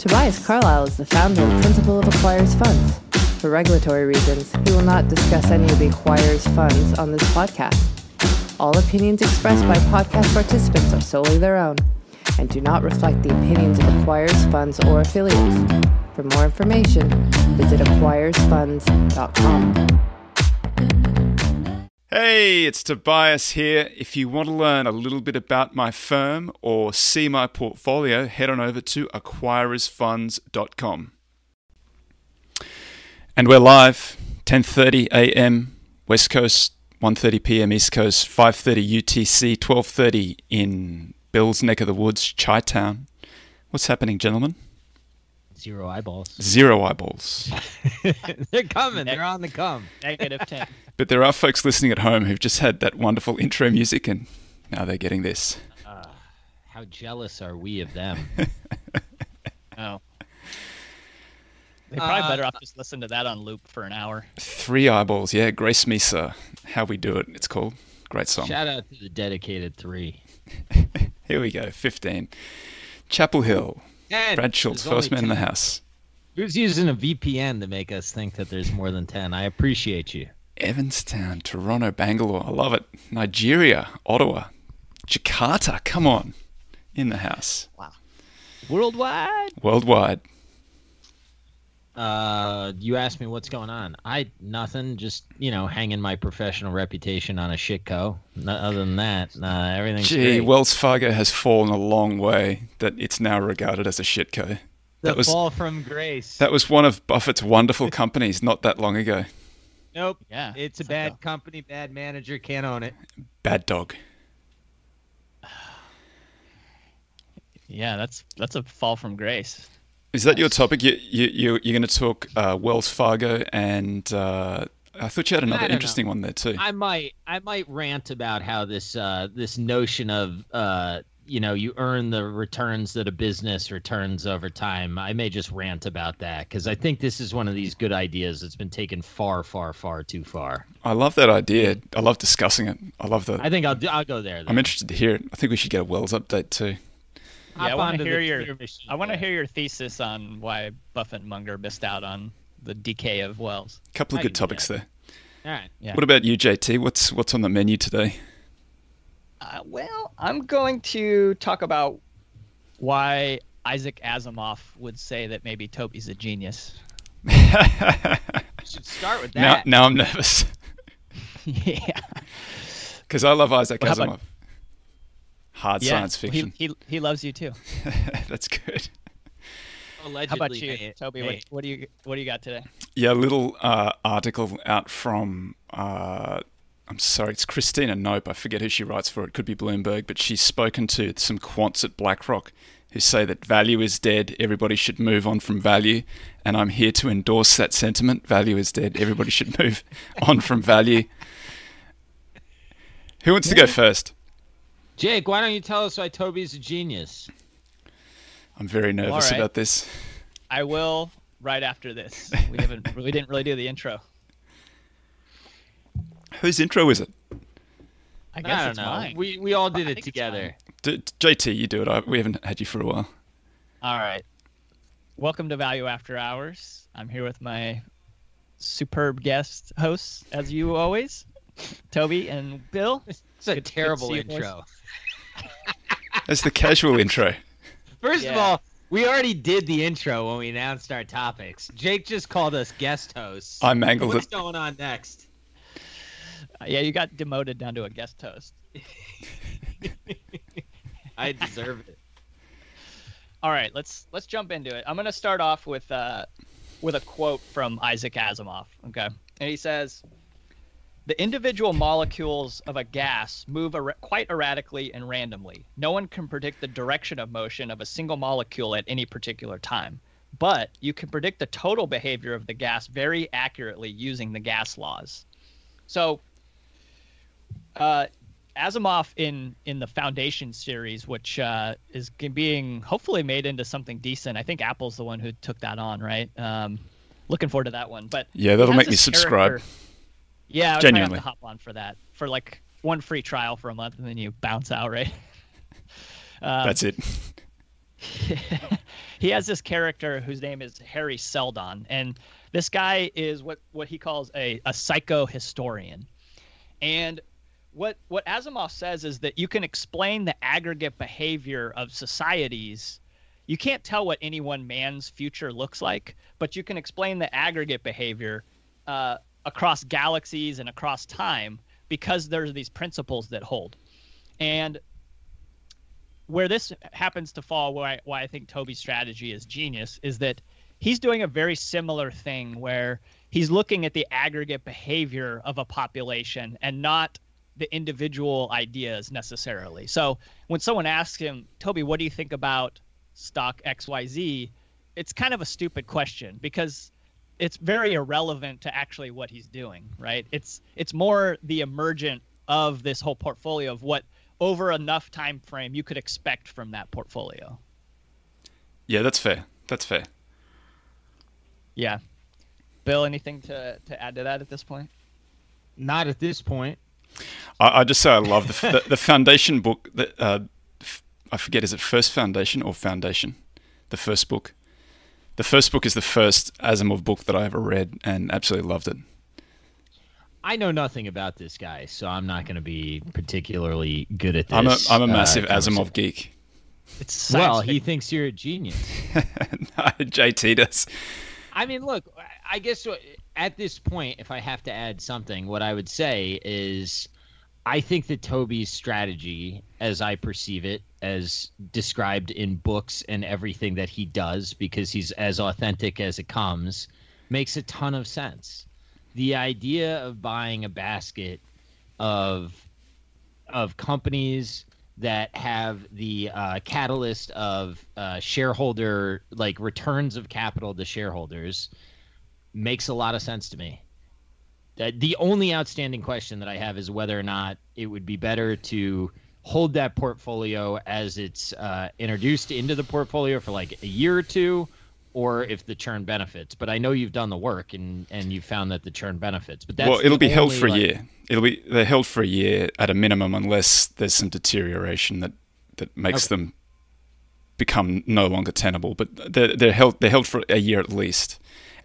Tobias Carlisle is the founder and principal of Acquirers Funds. For regulatory reasons, he will not discuss any of the Acquirers Funds on this podcast. All opinions expressed by podcast participants are solely their own and do not reflect the opinions of Acquirers Funds or affiliates. For more information, visit acquirersfunds.com. Hey, it's Tobias here. If you want to learn a little bit about my firm or see my portfolio, head on over to acquirersfunds.com. And we're live 10:30 a.m. West Coast, 1:30 p.m. East Coast, 5:30 UTC, 12:30 in Bill's neck of the woods, Chi Town. What's happening, gentlemen? Zero eyeballs. Zero eyeballs. They're coming. They're on the come. Negative 10. But there are folks listening at home who've just had that wonderful intro music and now they're getting this. How jealous are we of them? Oh. They're probably Uh, better off just listen to that on loop for an hour. Three eyeballs, yeah. Grace Misa, How We Do It, it's called. Great song. Shout out to the dedicated three. Here we go, 15. Chapel Hill, And Brad Schultz, first man in the house. Who's using a VPN to make us think that there's more than 10? I appreciate you. Evanston, Toronto, Bangalore, I love it. Nigeria, Ottawa, Jakarta, come on. In the house. Wow. Worldwide? Worldwide. Uh, you asked me what's going on. I nothing. Just you know, hanging my professional reputation on a shit co. No, other than that, uh, everything's Gee, great. Wells Fargo has fallen a long way that it's now regarded as a shitco. the that was- fall from grace. That was one of Buffett's wonderful companies not that long ago. nope. Yeah. It's a Psycho. bad company, bad manager, can't own it. Bad dog. Yeah, that's that's a fall from grace. Is that your topic? You, you, you, you're going to talk uh, Wells Fargo, and uh, I thought you had another interesting know. one there too. I might I might rant about how this uh, this notion of uh, you know you earn the returns that a business returns over time. I may just rant about that because I think this is one of these good ideas that's been taken far far far too far. I love that idea. I love discussing it. I love the. I think I'll I'll go there. I'm interested to hear it. I think we should get a Wells update too. Yeah, I want to hear your machine I want to hear your thesis on why Buffett and Munger missed out on the decay of Wells. A couple of I good topics there. All right. Yeah. What about you, JT? What's what's on the menu today? Uh, well, I'm going to talk about why Isaac Asimov would say that maybe Toby's a genius. We should start with now, that. now I'm nervous yeah. because I love Isaac Well, Asimov. How about- Hard yeah. science fiction. He, he loves you too. That's good. Allegedly, How about you, may- Toby? may- What, what do you what do you got today? Yeah, a little uh, article out from. Uh, I'm sorry, it's Christina Nope. I forget who she writes for. It could be Bloomberg, but she's spoken to some quants at BlackRock who say that value is dead. Everybody should move on from value, and I'm here to endorse that sentiment. Value is dead. Everybody should move on from value. Who wants to go first? Jake, why don't you tell us why Toby's a genius? I'm very nervous right. about this. I will right after this. We haven't we didn't really do the intro. Whose intro is it? I guess I don't it's know. mine. We we all did I it together. D- JT, you do it. I, we haven't had you for a while. All right. Welcome to Value After Hours. I'm here with my superb guest hosts, as you always, Toby and Bill. It's a Good- good terrible see you boys. intro. That's the casual intro. First of all, we already did the intro when we announced our topics. Jake just called us guest hosts. I mangled What's it. going on next? Uh, yeah, you got demoted down to a guest host. I deserve it. All right, let's let's jump into it. I'm gonna start off with uh, with a quote from Isaac Asimov. Okay, and he says, "The individual molecules of a gas move er- quite erratically and randomly. No one can predict the direction of motion of a single molecule at any particular time, but you can predict the total behavior of the gas very accurately using the gas laws." So, uh, Asimov in in the Foundation series, which uh, is being hopefully made into something decent. I think Apple's the one who took that on, right? Um, looking forward to that one. But Yeah, that'll make me subscribe. character- Yeah, I would Genuinely. have to hop on for that for like one free trial for a month, and then you bounce out, right? Um, That's it. he has this character whose name is Hari Seldon, and this guy is what what he calls a a psychohistorian, and what what Asimov says is that you can explain the aggregate behavior of societies. You can't tell what any one man's future looks like, but you can explain the aggregate behavior uh, across galaxies and across time because there's these principles that hold. And where this happens to fall, why why I think Toby's strategy is genius, is that he's doing a very similar thing where he's looking at the aggregate behavior of a population and not the individual ideas necessarily. So when someone asks him, Toby, what do you think about stock XYZ? It's kind of a stupid question because it's very irrelevant to actually what he's doing, right? It's it's more the emergent of this whole portfolio of what over enough time frame you could expect from that portfolio. Yeah, that's fair. That's fair. Yeah. Bill, anything to, to add to that at this point? Not at this point. I, I just say I love the, the, the foundation book. That uh, f- I forget is it first foundation or foundation? The first book. The first book is the first Asimov book that I ever read, and absolutely loved it. I know nothing about this guy, so I'm not going to be particularly good at this. I'm a I'm a uh, massive conversation. Asimov geek. It's science Well, he thinks you're a genius. no, JT does. I mean, look, I guess at this point, if I have to add something, what I would say is I think that Toby's strategy, as I perceive it, as described in books and everything that he does, because he's as authentic as it comes, makes a ton of sense. The idea of buying a basket of of companies that have the uh, catalyst of uh, shareholder like returns of capital to shareholders makes a lot of sense to me. That the only outstanding question that I have is whether or not it would be better to hold that portfolio as it's uh, introduced into the portfolio for like a year or two, or if the churn benefits. But I know you've done the work and and you've found that the churn benefits. But that's well, it'll be held only, for a year. It'll be they're held for a year at a minimum, unless there's some deterioration that that makes Okay. them become no longer tenable. But they're they're held they're held for a year at least.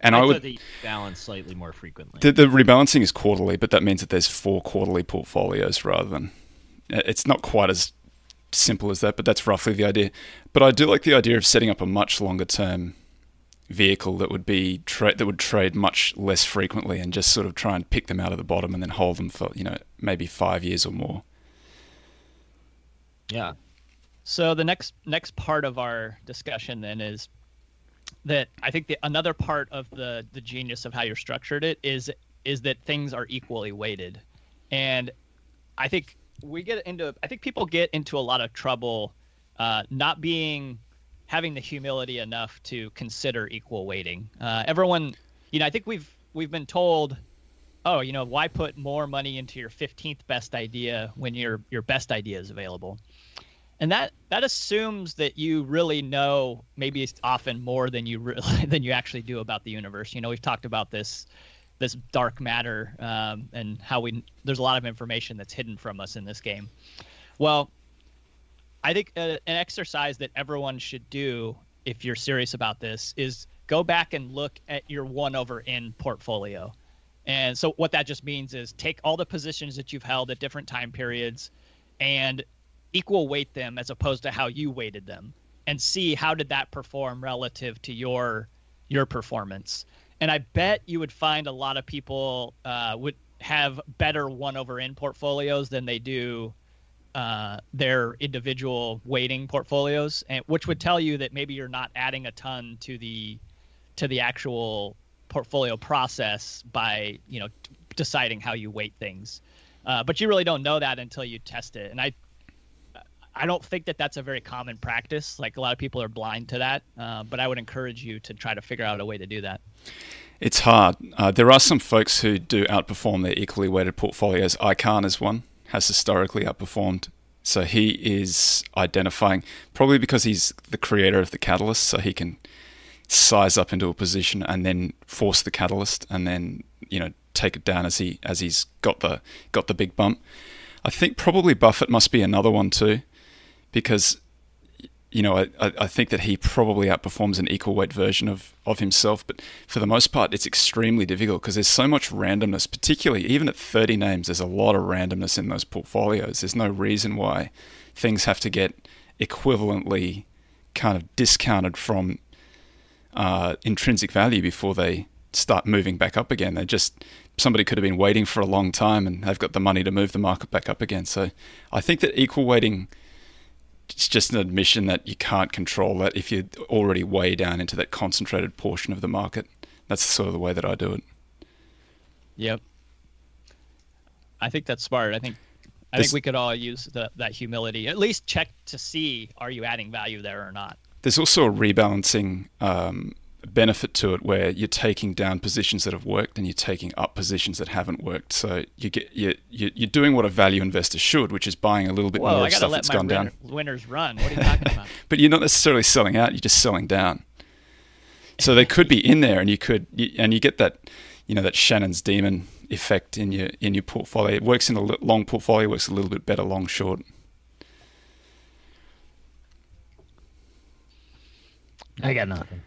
And I, I, would balance slightly more frequently. the, the rebalancing is quarterly, but that means that there's four quarterly portfolios rather than uh, it's not quite as simple as that, but that's roughly the idea. But I do like the idea of setting up a much longer term vehicle that would be tra- that would trade much less frequently and just sort of try and pick them out of the bottom and then hold them for you know maybe five years or more. yeah. So the next next part of our discussion then is that I think the another part of the the genius of how you're structured it is is that things are equally weighted, and I think we get into I think people get into a lot of trouble uh, not being having the humility enough to consider equal weighting. Uh, everyone, you know, I think we've we've been told, oh, you know, why put more money into your 15th best idea when your your best idea is available? And that that assumes that you really know maybe often more than you really than you actually do about the universe. You know we've talked about this this dark matter um, and how we there's a lot of information that's hidden from us in this game. Well i think uh, an exercise that everyone should do if you're serious about this is go back and look at your one over n portfolio. And so what that just means is take all the positions that you've held at different time periods and equal weight them as opposed to how you weighted them and see how did that perform relative to your your performance. And i bet you would find a lot of people uh, would have better one over in portfolios than they do uh, their individual weighting portfolios and which would tell you that maybe you're not adding a ton to the to the actual portfolio process by you know t- deciding how you weight things. Uh, but you really don't know that until you test it. And i I don't think that that's a very common practice. Like a lot of people are blind to that, uh, but I would encourage you to try to figure out a way to do that. It's hard. Uh, there are some folks who do outperform their equally weighted portfolios. Icahn is one, has historically outperformed. So he is identifying, probably because he's the creator of the catalyst, so he can size up into a position and then force the catalyst and then, you know, take it down as he as he's got the got the big bump. I think probably Buffett must be another one too, because you know, I, I think that he probably outperforms an equal weight version of, of himself. But for the most part, it's extremely difficult because there's so much randomness, particularly even at 30 names, there's a lot of randomness in those portfolios. There's no reason why things have to get equivalently kind of discounted from uh, intrinsic value before they start moving back up again. They just somebody could have been waiting for a long time and they've got the money to move the market back up again. So I think that equal weighting it's just an admission that you can't control that if you're already way down into that concentrated portion of the market. That's sort of the way that I do it. Yep. I think that's smart. I think I think we could all use the, that humility. At least check to see are you adding value there or not. There's also a rebalancing um, benefit to it where you're taking down positions that have worked and you're taking up positions that haven't worked. So you get you you're doing what a value investor should, which is buying a little bit Whoa, more of stuff that's gone winner, down. Winners run. What are you talking about? but you're not necessarily selling out; you're just selling down. So they could be in there, and you could and you get that you know that Shannon's demon effect in your in your portfolio. It works in a long portfolio, works a little bit better long short. I got nothing.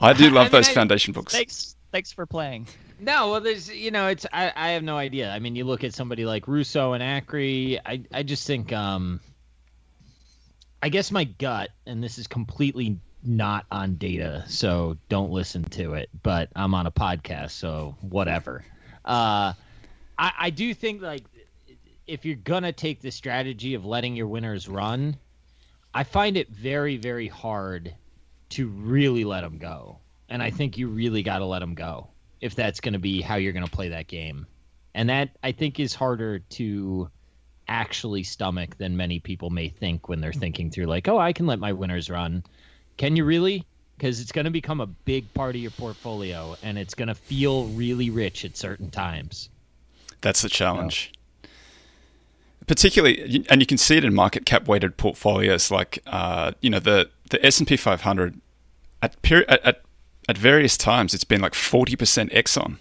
I do love I mean, those I- foundation books. Thanks, thanks for playing. No, well, there's you know, it's I, I have no idea. I mean, you look at somebody like Russo and Akre. I I just think um, I guess my gut, and this is completely not on data, so don't listen to it. But I'm on a podcast, so whatever. Uh, I I do think like if you're gonna take the strategy of letting your winners run, I find it very very hard to really let them go, and I think you really got to let them go if that's going to be how you're going to play that game. And that I think is harder to actually stomach than many people may think when they're thinking through like, "Oh, I can let my winners run." Can you really? Because it's going to become a big part of your portfolio and it's going to feel really rich at certain times. That's the challenge. Particularly, and you can see it in market cap weighted portfolios, like uh, you know the the S and P 500. At, peri- at at at various times, it's been like forty percent Exxon.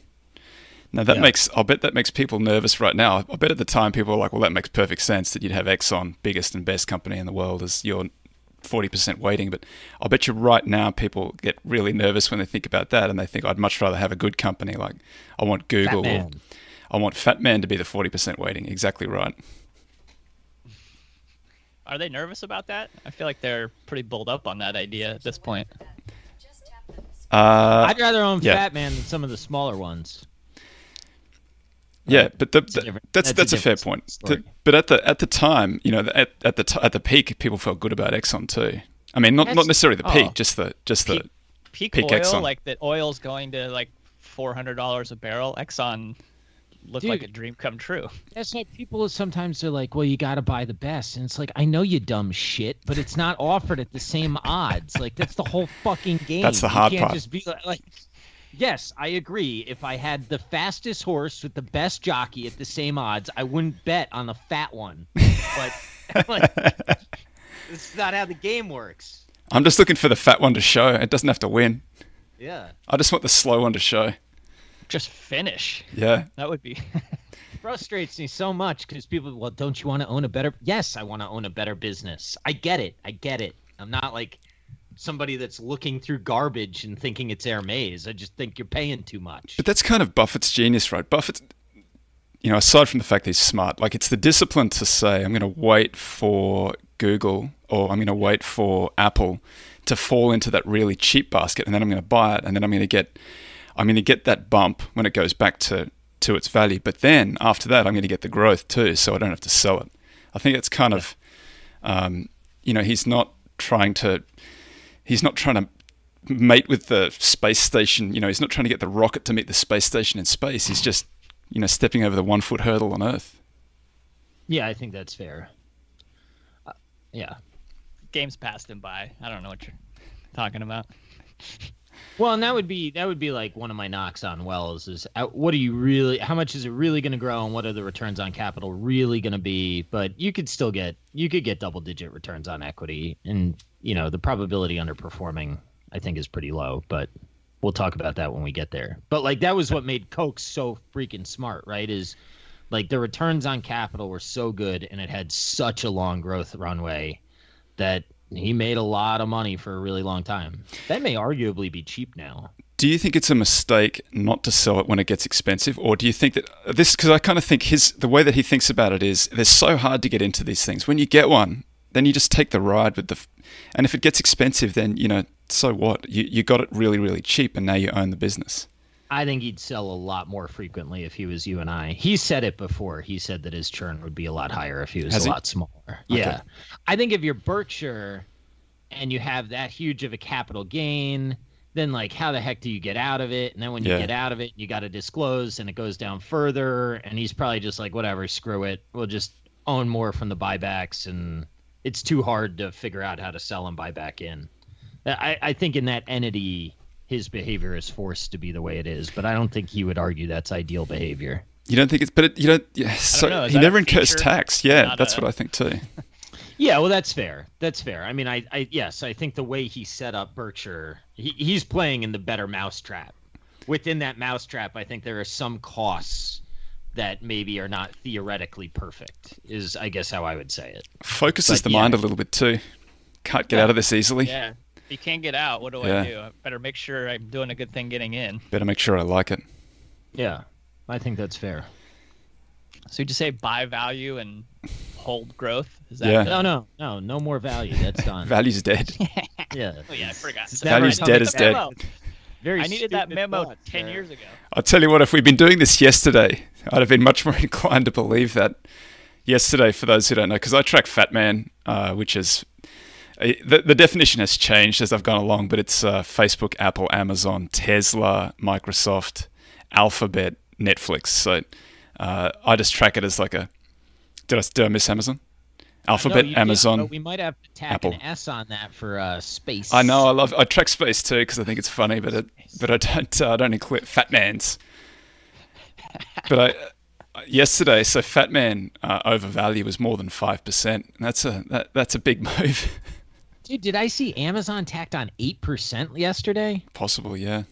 Now that Yeah. makes, I'll bet that makes people nervous right now. I bet at the time people were like, well, that makes perfect sense that you'd have Exxon, biggest and best company in the world, as your 40% weighting. But I'll bet you right now people get really nervous when they think about that and they think, I'd much rather have a good company. Like, I want Google or man. I want Fat Man to be the 40% weighting. Exactly right. Are they nervous about that? I feel like they're pretty bulled up on that idea at this point. Uh, I'd rather own yeah. Fat Man than some of the smaller ones. Yeah, but the, a the- that's that's a a, fair point. The- but at the at the time, you know, at at the t- at the peak, people felt good about Exxon too. I mean, not not necessarily the oh. peak, just the just the Peak- Peak, Peak oil, Exxon. like that oil's going to like four hundred dollars a barrel. Exxon looked like a dream come true. That's why people sometimes are like, "Well, you got to buy the best," and it's like, I know you dumb shit, but it's not offered at the same odds. Like that's the whole fucking game. That's the You hard can't part. Just be like, like, yes, I agree. If I had the fastest horse with the best jockey at the same odds, I wouldn't bet on the fat one. But like, it's not how the game works. I'm just looking for the fat one to show. It doesn't have to win. Yeah, I just want the slow one to show. Just finish. Yeah. That would be. frustrates me so much because people, well, don't you want to own a better? Yes, I want to own a better business. I get it. I get it. I'm not like somebody that's looking through garbage and thinking it's Hermes. I just think you're paying too much. But that's kind of Buffett's genius, right? Buffett, you know, aside from the fact that he's smart, like it's the discipline to say, I'm going to wait for Google or I'm going to wait for Apple to fall into that really cheap basket, and then I'm going to buy it, and then I'm going to get, I'm going to get that bump when it goes back to to its value. But then after that, I'm going to get the growth too, so I don't have to sell it. I think it's kind of, um, you know, he's not trying to, he's not trying to mate with the space station. You know, he's not trying to get the rocket to meet the space station in space. He's just, you know, stepping over the one foot hurdle on Earth. Yeah, I think that's fair. Uh, yeah. Games passed him by. I don't know what you're talking about. Well, and that would be that would be like one of my knocks on Wells is uh, what are you really? How much is it really going to grow, and what are the returns on capital really going to be? But you could still get you could get double digit returns on equity, and you know the probability underperforming I think is pretty low. But we'll talk about that when we get there. But like that was what made Coke so freaking smart, right? Is Like the returns on capital were so good and it had such a long growth runway that he made a lot of money for a really long time. That may arguably be cheap now. Do you think it's a mistake not to sell it when it gets expensive, or do you think that this? Because I kind of think his the way that he thinks about it is they're so hard to get into these things. When you get one, then you just take the ride with the, and if it gets expensive, then you know so what? You you got it really really cheap, and now you own the business. I think he'd sell a lot more frequently if he was you and I. He said it before. He said that his churn would be a lot higher if he was Has a he? lot smaller. Yeah. I think if you're Berkshire and you have that huge of a capital gain, then like how the heck do you get out of it? And then when you Yeah. get out of it, you got to disclose and it goes down further and he's probably just like whatever, screw it. We'll just own more from the buybacks and it's too hard to figure out how to sell and buy back in. I, I think in that entity his behavior is forced to be the way it is, but I don't think he would argue that's ideal behavior. You don't think it's, but it, you don't. Yeah, so know, he never incurs tax. Yeah, that's a- what I think too. Yeah, well, that's fair. That's fair. I mean, I, I yes, I think the way he set up Berkshire, he, he's playing in the better mousetrap. Within that mousetrap, I think there are some costs that maybe are not theoretically perfect. Is I guess how I would say it. Focuses But the yeah. mind a little bit too. Can't get out of this easily. Yeah. If you can't get out, what do Yeah. I do? I better make sure I'm doing a good thing getting in. Better make sure I like it. Yeah, I think that's fair. So you just say buy value and hold growth? Is that Yeah. No, no, no, no more value. That's done. Value's dead. yeah, Oh yeah, I forgot. It's So never Value's dead to is dead. Very I needed that memo thoughts 10 there. years ago. I'll tell you what, if we'd been doing this yesterday, I'd have been much more inclined to believe that yesterday, for those who don't know, because I track Fat Man, uh, which is the, the definition has changed as I've gone along, but it's uh, Facebook, Apple, Amazon, Tesla, Microsoft, Alphabet, Netflix. So uh, I just track it as like a. Did I, did I miss Amazon? Alphabet, No, did, Amazon. but we might have to tack Apple. an S on that for uh, space. I know I love I track space too because I think it's funny, but it, but I don't uh, I don't include Fat Man's. But I uh, yesterday, so Fat Man uh, overvalue was more than five percent. That's a that, that's a big move. Dude, did I see Amazon tacked on eight percent yesterday? Possible, yeah.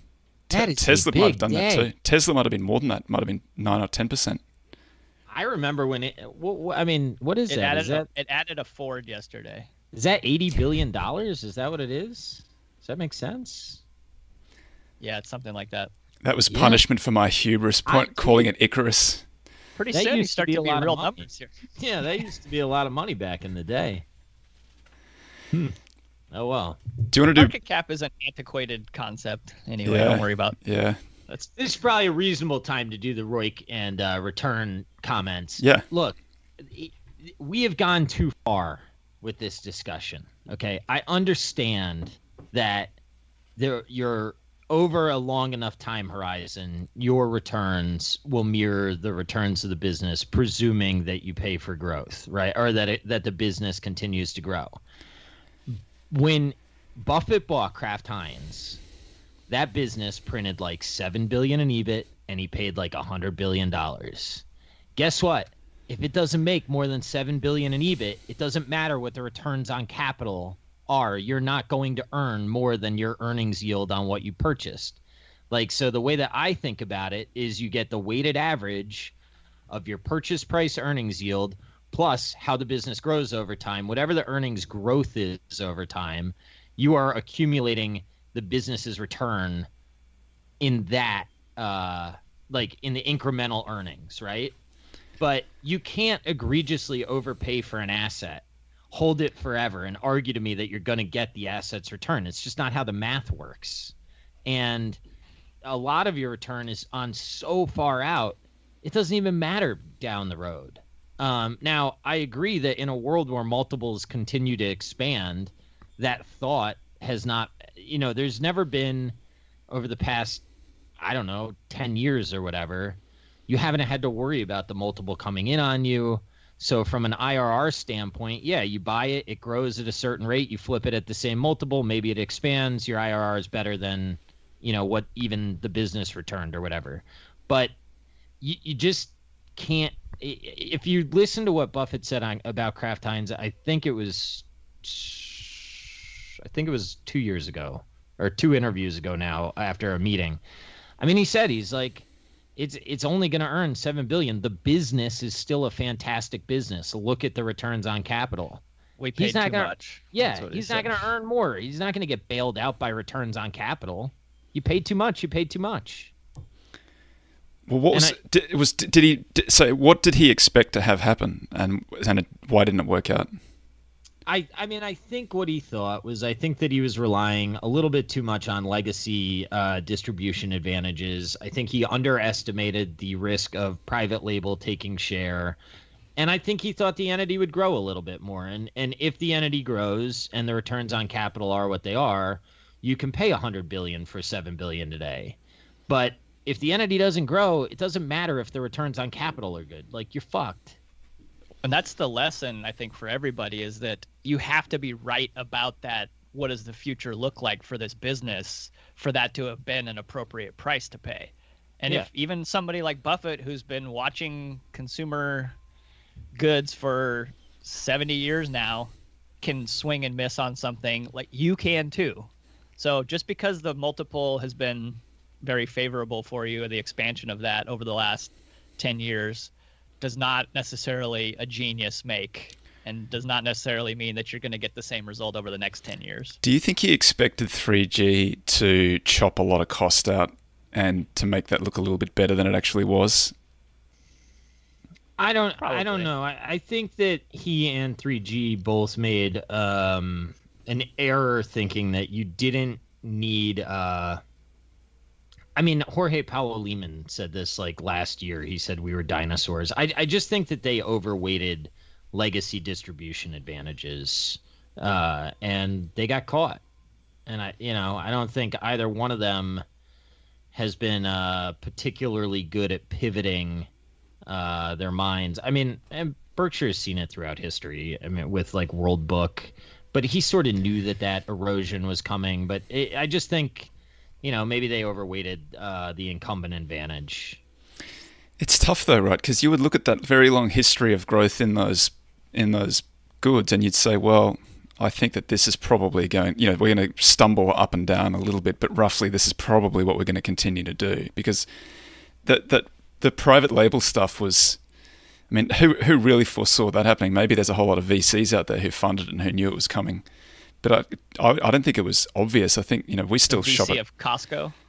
That Te- is a Tesla might have big done that too. Tesla might have been more than that. Might have been nine or ten percent. I remember when it. wh- wh- I mean, what is It that? added, Is that a, it added a Ford yesterday. is that eighty billion dollars? Is that what it is? Does that make sense? Yeah, it's something like that. That was Yeah. punishment for my hubris I point, calling it Icarus. Pretty That soon you used to be to a be lot of real money. numbers here. Yeah, that used to be a lot of money back in the day. Hmm. Oh well. Do you want to do? Market cap is an antiquated concept anyway. Yeah. Don't worry about Yeah, that's This is probably a reasonable time to do the ROIC and uh, return comments. yeah. look, we have gone too far with this discussion. Okay, I understand that there you're over a long enough time horizon, your returns will mirror the returns of the business, presuming that you pay for growth, right? Or that it, that the business continues to grow. When Buffett bought Kraft Heinz, that business printed like seven billion in EBIT, and he paid like a hundred billion dollars guess what? If it doesn't make more than seven billion in EBIT, it doesn't matter what the returns on capital are. You're not going to earn more than your earnings yield on what you purchased. Like so the way that I think about it is you get the weighted average of your purchase price earnings yield plus how the business grows over time. Whatever the earnings growth is over time, you are accumulating the business's return in that uh like in the incremental earnings, right? But you can't egregiously overpay for an asset, hold it forever, and argue to me that you're going to get the asset's return. It's just not how the math works. And a lot of your return is on so far out, it doesn't even matter down the road. Um, now, I agree that in a world where multiples continue to expand, that thought has not, you know, there's never been over the past, I don't know, 10 years or whatever, you haven't had to worry about the multiple coming in on you. So from an IRR standpoint, yeah, you buy it, it grows at a certain rate, you flip it at the same multiple, maybe it expands, your IRR is better than, you know, what even the business returned or whatever. But you, you just can't if you listen to what Buffett said on, about Kraft Heinz, I think it was I think it was 2 years ago or two interviews ago now after a meeting. I mean, he said he's like it's it's only going to earn 7 billion. The business is still a fantastic business. Look at the returns on capital. We paid He's not too gonna- much. Yeah, what he he's not going to earn more. He's not going to get bailed out by returns on capital. You paid too much. You paid too much. Well, what was I- did, was did he did, so what did he expect to have happen and and it, why didn't it work out? I, I mean, I think what he thought was I think that he was relying a little bit too much on legacy uh, distribution advantages. I think he underestimated the risk of private label taking share. And I think he thought the entity would grow a little bit more. And and if the entity grows and the returns on capital are what they are, you can pay a 100 billion for 7 billion today. But if the entity doesn't grow, it doesn't matter if the returns on capital are good. Like you're fucked. And that's the lesson I think for everybody is that you have to be right about that. What does the future look like for this business for that to have been an appropriate price to pay? And Yeah. if even somebody like Buffett, who's been watching consumer goods for 70 years now, can swing and miss on something, like you can too. So just because the multiple has been very favorable for you, the expansion of that over the last 10 years, does not necessarily a genius make and does not necessarily mean that you're going to get the same result over the next 10 years. Do you think he expected 3G to chop a lot of cost out and to make that look a little bit better than it actually was? I don't. I don't know. I, I think that he and 3G both made um, an error thinking that you didn't need. Uh, I mean, Jorge Paulo Lemann said this like last year. He said we were dinosaurs. I, I just think that they overweighted legacy distribution advantages, uh, and they got caught. And I, you know, I don't think either one of them has been uh, particularly good at pivoting uh, their minds. I mean, and Berkshire's seen it throughout history. I mean, with like World Book, but he sort of knew that that erosion was coming. But it, I just think, you know, maybe they overweighted uh, the incumbent advantage. It's tough though, right? Because you would look at that very long history of growth in those in those goods, and you'd say, well, I think that this is probably going. You know, we're going to stumble up and down a little bit, but roughly, this is probably what we're going to continue to do because that that the private label stuff was. I mean, who who really foresaw that happening? Maybe there's a whole lot of VCs out there who funded it and who knew it was coming, but I I, I don't think it was obvious. I think you know we still shop it. of Costco.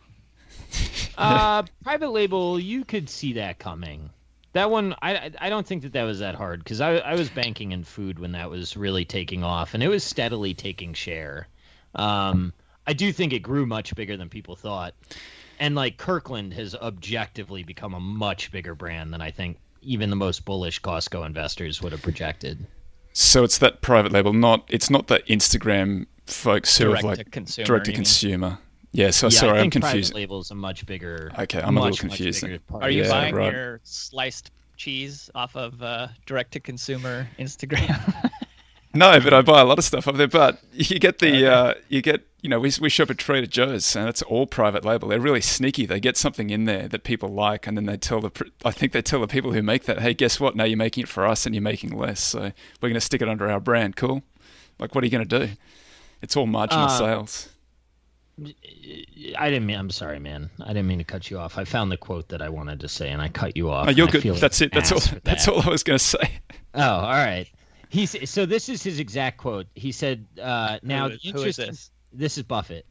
Uh, private label, you could see that coming. That one, I I don't think that that was that hard because I I was banking in food when that was really taking off, and it was steadily taking share. Um, I do think it grew much bigger than people thought, and like Kirkland has objectively become a much bigger brand than I think even the most bullish Costco investors would have projected. So it's that private label, not it's not the Instagram folks who Direct have to like consumer, direct to you mean? consumer. Yeah, so yeah, sorry, I I'm think confused. Private label is a much bigger. Okay, I'm a little much, much confused bigger then. part Are you. Yeah, buying right. your sliced cheese off of uh, direct to consumer Instagram? No, but I buy a lot of stuff up there. But you get the uh, you get you know we we shop at Trader Joe's and it's all private label. They're really sneaky. They get something in there that people like, and then they tell the I think they tell the people who make that, hey, guess what? Now you're making it for us, and you're making less. So we're going to stick it under our brand. Cool. Like, what are you going to do? It's all marginal Uh, sales. I didn't mean. I'm sorry, man. I didn't mean to cut you off. I found the quote that I wanted to say, and I cut you off. No, you're good. That's it. That's all. That's that. all I was going to say. Oh, all right. He's so. This is his exact quote. He said, uh, "Now is- the is interesting. this? This is Buffett.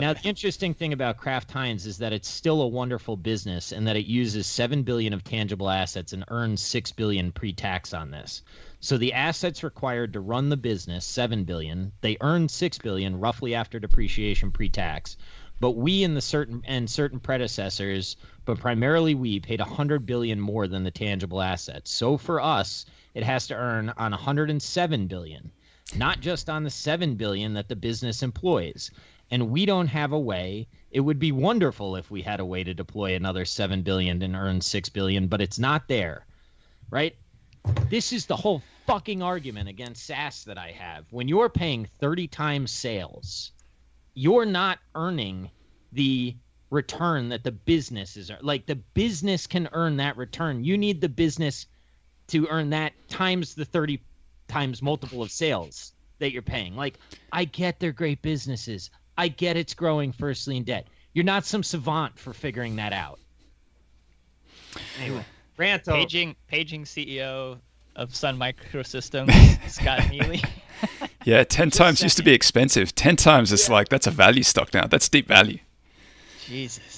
Now the interesting thing about Kraft Heinz is that it's still a wonderful business, and that it uses seven billion of tangible assets and earns six billion pre-tax on this. So the assets required to run the business, seven billion. They earn six billion roughly after depreciation pre-tax. But we and the certain and certain predecessors, but primarily we, paid a hundred billion more than the tangible assets. So for us, it has to earn on 107 billion, not just on the 7 billion that the business employs. And we don't have a way. It would be wonderful if we had a way to deploy another 7 billion and earn 6 billion, but it's not there. Right? This is the whole fucking argument against SaaS that I have. When you're paying 30 times sales, you're not earning the return that the business is like the business can earn that return. You need the business to earn that times the 30 times multiple of sales that you're paying. Like, I get they're great businesses. I get it's growing first lien debt. You're not some savant for figuring that out. Anyway, rant over. Paging paging CEO of Sun Microsystems, Scott McNealy. Yeah, ten times used to be expensive. Ten times it's like that's a value stock now. That's deep value. Jesus.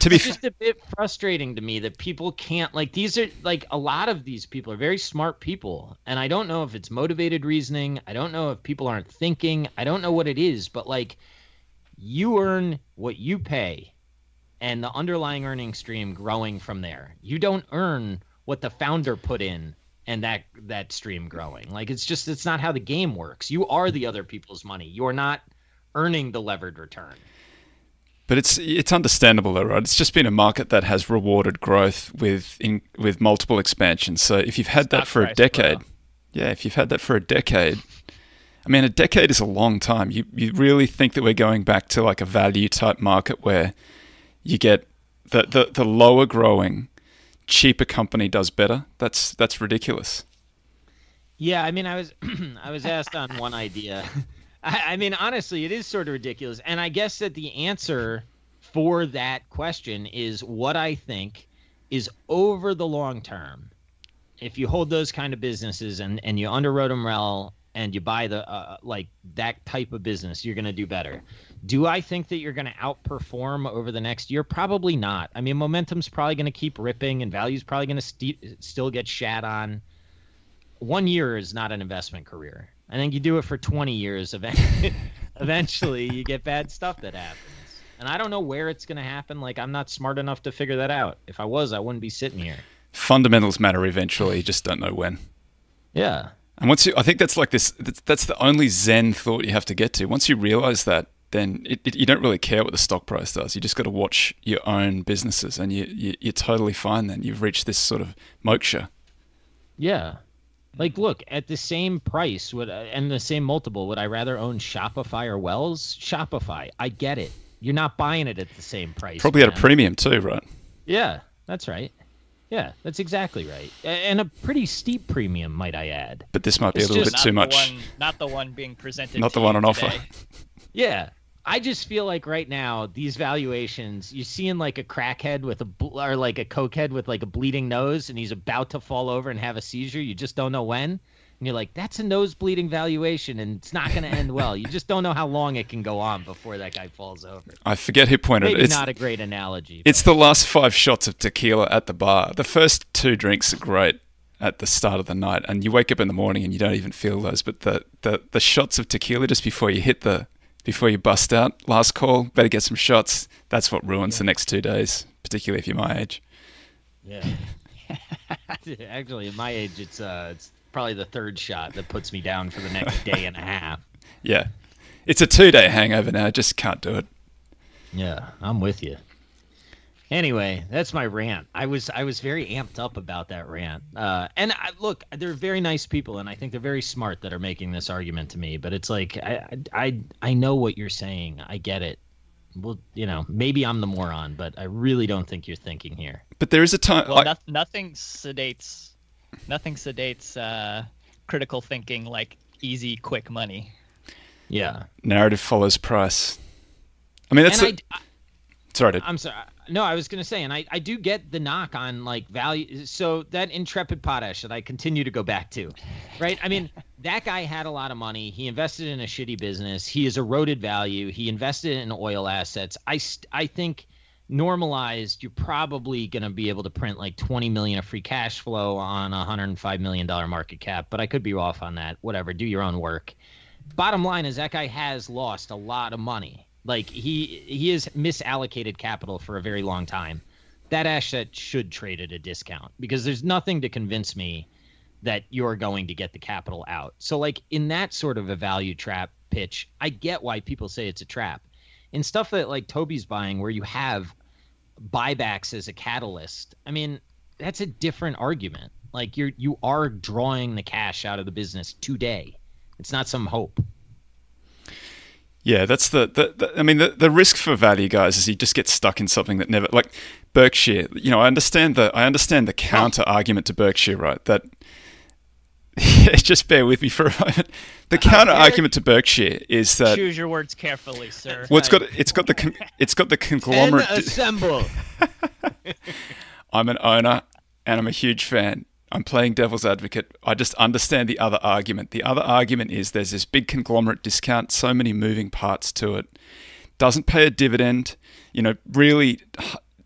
To be it's just a bit frustrating to me that people can't like these are like a lot of these people are very smart people and i don't know if it's motivated reasoning i don't know if people aren't thinking i don't know what it is but like you earn what you pay and the underlying earning stream growing from there. You don't earn what the founder put in and that that stream growing. Like it's just it's not how the game works. You are the other people's money. You're not earning the levered return But it's it's understandable though, right? It's just been a market that has rewarded growth with in, with multiple expansions. So if you've had that for a decade, bro. yeah, if you've had that for a decade, I mean, a decade is a long time. You you really think that we're going back to like a value type market where you get the the, the lower growing, cheaper company does better? That's that's ridiculous. Yeah, I mean, I was I was asked on one idea. I, I mean, honestly, it is sort of ridiculous, and I guess that the answer for that question is what I think is over the long term. If you hold those kind of businesses and and you underwrote them well and you buy the uh, like that type of business, you're going to do better. Do I think that you're going to outperform over the next year? Probably not. I mean, momentum's probably going to keep ripping, and value's probably going to st- still get shat on one year is not an investment career. I think you do it for 20 years. Eventually, eventually you get bad stuff that happens. And I don't know where it's going to happen. Like, I'm not smart enough to figure that out. If I was, I wouldn't be sitting here. Fundamentals matter eventually. You just don't know when. Yeah. And once you, I think that's like this. That's, the only Zen thought you have to get to. Once you realize that, then it, it, you don't really care what the stock price does. You just got to watch your own businesses, and you, you you're totally fine. Then you've reached this sort of moksha. Yeah. Like, look, at the same price would uh, and the same multiple, would I rather own Shopify or Wells? Shopify. I get it. You're not buying it at the same price. Probably at a premium too, right? Yeah, that's right. Yeah, that's exactly right. And a pretty steep premium, might I add. But this might be It's a little bit too much. One, not the one being presented. Not to the one you on offer. Yeah. I just feel like right now these valuations, you're seeing like a crackhead with a or like a cokehead with like a bleeding nose, and he's about to fall over and have a seizure. You just don't know when, and you're like, that's a nose bleeding valuation, and it's not going to end well. You just don't know how long it can go on before that guy falls over. I forget who pointed Maybe it. It's, not a great analogy. it's the last five shots of tequila at the bar. The first two drinks are great at the start of the night, and you wake up in the morning and you don't even feel those. But the, the, the shots of tequila just before you hit the before you bust out, last call, better get some shots. That's what ruins the next two days, particularly if you're my age. Yeah. Actually, at my age, it's uh, it's probably the third shot that puts me down for the next day and a half. Yeah, it's a two day hangover now. I just can't do it. Yeah, I'm with you. Anyway, that's my rant. I was I was very amped up about that rant. Uh, and I, look, they're very nice people, and I think they're very smart that are making this argument to me. But it's like I I I know what you're saying. I get it. Well, you know, maybe I'm the moron, but I really don't think you're thinking here. But there is a time. Well, I- noth- nothing sedates, nothing sedates uh, critical thinking like easy, quick money. Yeah, narrative follows price. I mean, that's. and a- I, sorry to I'm sorry. No, I was gonna say, and I, I do get the knock on like value. So that intrepid potash that I continue to go back to, right? I mean, that guy had a lot of money. He invested in a shitty business. He has eroded value. He invested in oil assets. I I think normalized, you're probably gonna be able to print like 20 million of free cash flow on a 105 million dollar market cap. But I could be off on that. Whatever. Do your own work. Bottom line is that guy has lost a lot of money. Like he he has misallocated capital for a very long time. That asset should trade at a discount because there's nothing to convince me that you're going to get the capital out. So like in that sort of a value trap pitch, I get why people say it's a trap. In stuff that like Toby's buying where you have buybacks as a catalyst, I mean, that's a different argument. Like you're you are drawing the cash out of the business today. It's not some hope. Yeah, that's the, the, the I mean the, the risk for value guys is you just get stuck in something that never like Berkshire. You know, I understand the I understand the oh. counter argument to Berkshire, right? That just bear with me for a moment. The uh-huh. counter argument to Berkshire is that Choose your words carefully, sir. well, it's got it's got the con- it's got the Ten conglomerate. assemble. I'm an owner and I'm a huge fan. I'm playing devil's advocate. I just understand the other argument. The other argument is there's this big conglomerate discount, so many moving parts to it. Doesn't pay a dividend, you know, really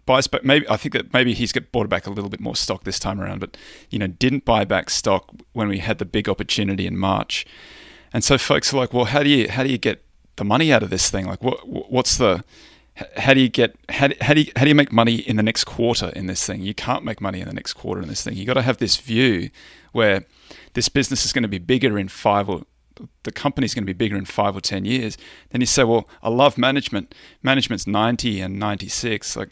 buys back. Maybe I think that maybe he's got bought back a little bit more stock this time around, but you know, didn't buy back stock when we had the big opportunity in March. And so folks are like, well, how do you how do you get the money out of this thing? Like, what what's the how do you get how, how do you, how do you make money in the next quarter in this thing? You can't make money in the next quarter in this thing. You got to have this view where this business is going to be bigger in five or the company's going to be bigger in five or ten years. Then you say, well, I love management. Management's ninety and ninety six. Like,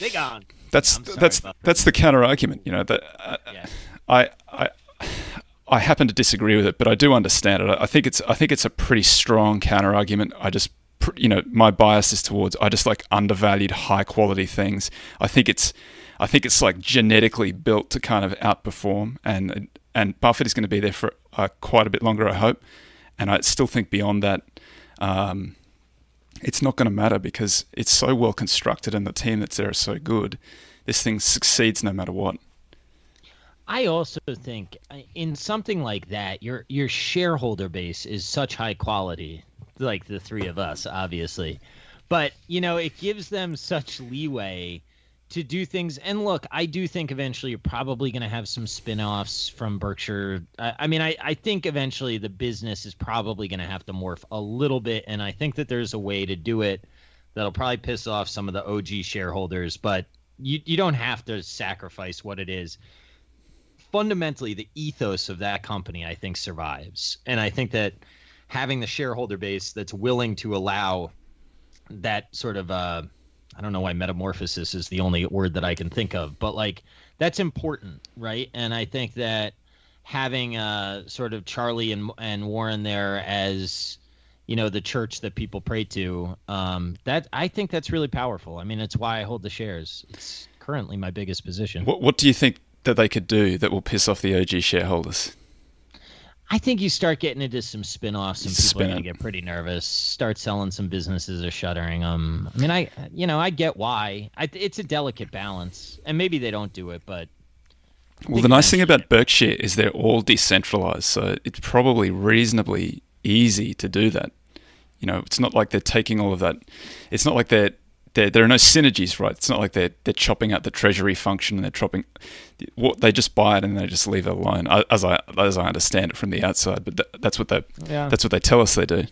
they gone. That's that's that's the counter argument. You know that uh, yeah. I I. I happen to disagree with it, but I do understand it. I think it's I think it's a pretty strong counter argument. I just you know my bias is towards I just like undervalued high quality things. I think it's I think it's like genetically built to kind of outperform, and and Buffett is going to be there for uh, quite a bit longer, I hope. And I still think beyond that, um, it's not going to matter because it's so well constructed, and the team that's there is so good. This thing succeeds no matter what. I also think uh, in something like that, your your shareholder base is such high quality like the three of us, obviously. But, you know, it gives them such leeway to do things. And look, I do think eventually you're probably going to have some spin offs from Berkshire. I, I mean, I, I think eventually the business is probably going to have to morph a little bit. And I think that there's a way to do it that'll probably piss off some of the OG shareholders, but you, you don't have to sacrifice what it is. Fundamentally, the ethos of that company, I think, survives. And I think that having the shareholder base that's willing to allow that sort of uh, I don't know why metamorphosis is the only word that I can think of, but like that's important, right? And I think that having uh, sort of Charlie and and Warren there as you know the church that people pray to, um, that I think that's really powerful. I mean, it's why I hold the shares. It's currently my biggest position. What What do you think that they could do that will piss off the OG shareholders? I think you start getting into some spin-offs and people Spin are get pretty nervous. Start selling some businesses or shuttering them. I mean, I you know I get why. I, it's a delicate balance, and maybe they don't do it, but well, the nice thing about Berkshire is they're all decentralized, so it's probably reasonably easy to do that. You know, it's not like they're taking all of that. It's not like they're there, there are no synergies, right? It's not like they're they're chopping out the treasury function and they're chopping. What they just buy it and they just leave it alone, as I as I understand it from the outside. But th- that's what they yeah. that's what they tell us they do.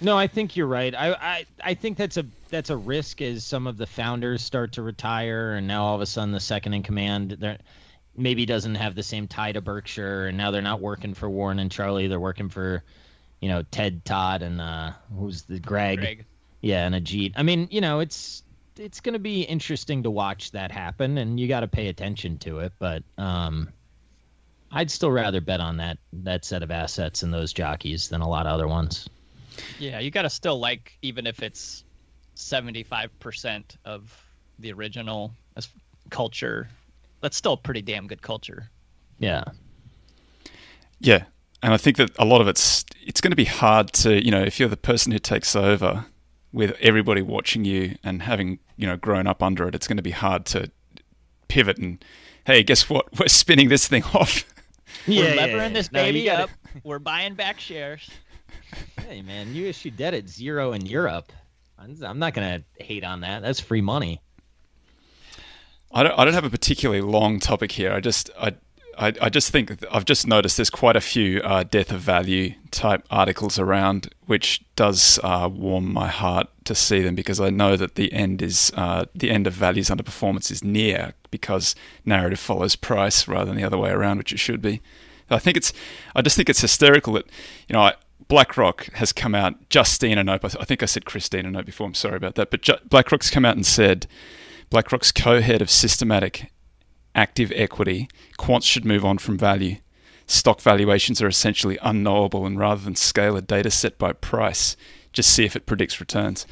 No, I think you're right. I, I I think that's a that's a risk as some of the founders start to retire, and now all of a sudden the second in command there maybe doesn't have the same tie to Berkshire, and now they're not working for Warren and Charlie. They're working for, you know, Ted Todd and uh, who's the Greg. Greg. Yeah, and Ajit. I mean, you know, it's it's going to be interesting to watch that happen, and you got to pay attention to it. But um, I'd still rather bet on that that set of assets and those jockeys than a lot of other ones. Yeah, you got to still like, even if it's seventy five percent of the original culture. That's still pretty damn good culture. Yeah. Yeah, and I think that a lot of it's it's going to be hard to you know if you're the person who takes over with everybody watching you and having you know grown up under it, it's going to be hard to pivot and hey, guess what? We're spinning this thing off. Yeah, We're levering yeah, this baby no, up. We're buying back shares. Hey man, you issued debt at zero in Europe. I'm not going to hate on that. That's free money. I don't. I don't have a particularly long topic here. I just. I I, I just think I've just noticed there's quite a few uh, death of value type articles around, which does uh, warm my heart to see them because I know that the end is uh, the end of values underperformance is near because narrative follows price rather than the other way around, which it should be. I think it's I just think it's hysterical that you know I, BlackRock has come out. Justina Knope, I think I said Christina Knope before. I'm sorry about that, but Ju- BlackRock's come out and said BlackRock's co-head of systematic active equity, quants should move on from value. Stock valuations are essentially unknowable, and rather than scale a data set by price, just see if it predicts returns.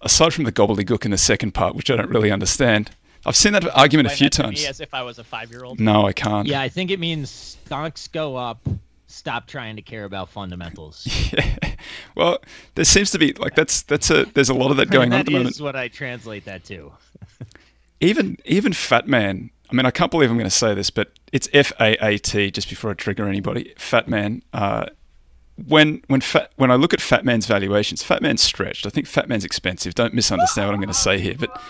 Aside from the gobbledygook in the second part, which I don't really understand, I've seen that argument a few times. as if I was a five-year-old. No, I can't. Yeah, I think it means stocks go up. Stop trying to care about fundamentals. yeah. Well, there seems to be like that's that's a there's a lot of that going that on at the moment. That is what I translate that to. Even even Fat Man. I mean, I can't believe I'm going to say this, but it's F A A T. Just before I trigger anybody, Fat Man. Uh, when when fat, when I look at Fat Man's valuations, Fat Man's stretched. I think Fat Man's expensive. Don't misunderstand what I'm going to say here, but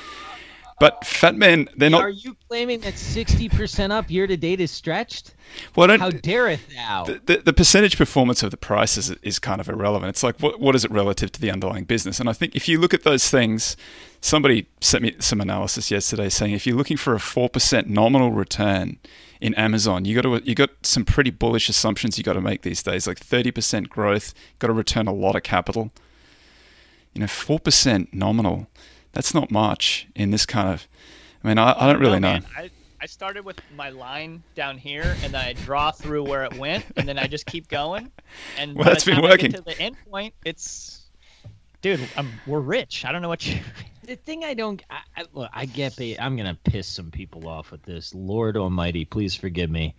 but Fat Man, they're not. Are you claiming that sixty percent up year to date is stretched? Well, I How don't, dareth thou? the, the, the percentage performance of the price is, is kind of irrelevant. It's like, what, what is it relative to the underlying business? And I think if you look at those things, somebody sent me some analysis yesterday saying if you're looking for a 4% nominal return in Amazon, you got to you got some pretty bullish assumptions you got to make these days, like 30% growth, got to return a lot of capital. You know, 4% nominal, that's not much in this kind of. I mean, I, I don't really No, know. I, I started with my line down here, and then I draw through where it went, and then I just keep going. And Well, that's been working. to the end point, it's, dude, I'm, we're rich. I don't know what you. The thing I don't, I, I, I get paid. I'm gonna piss some people off with this. Lord Almighty, please forgive me.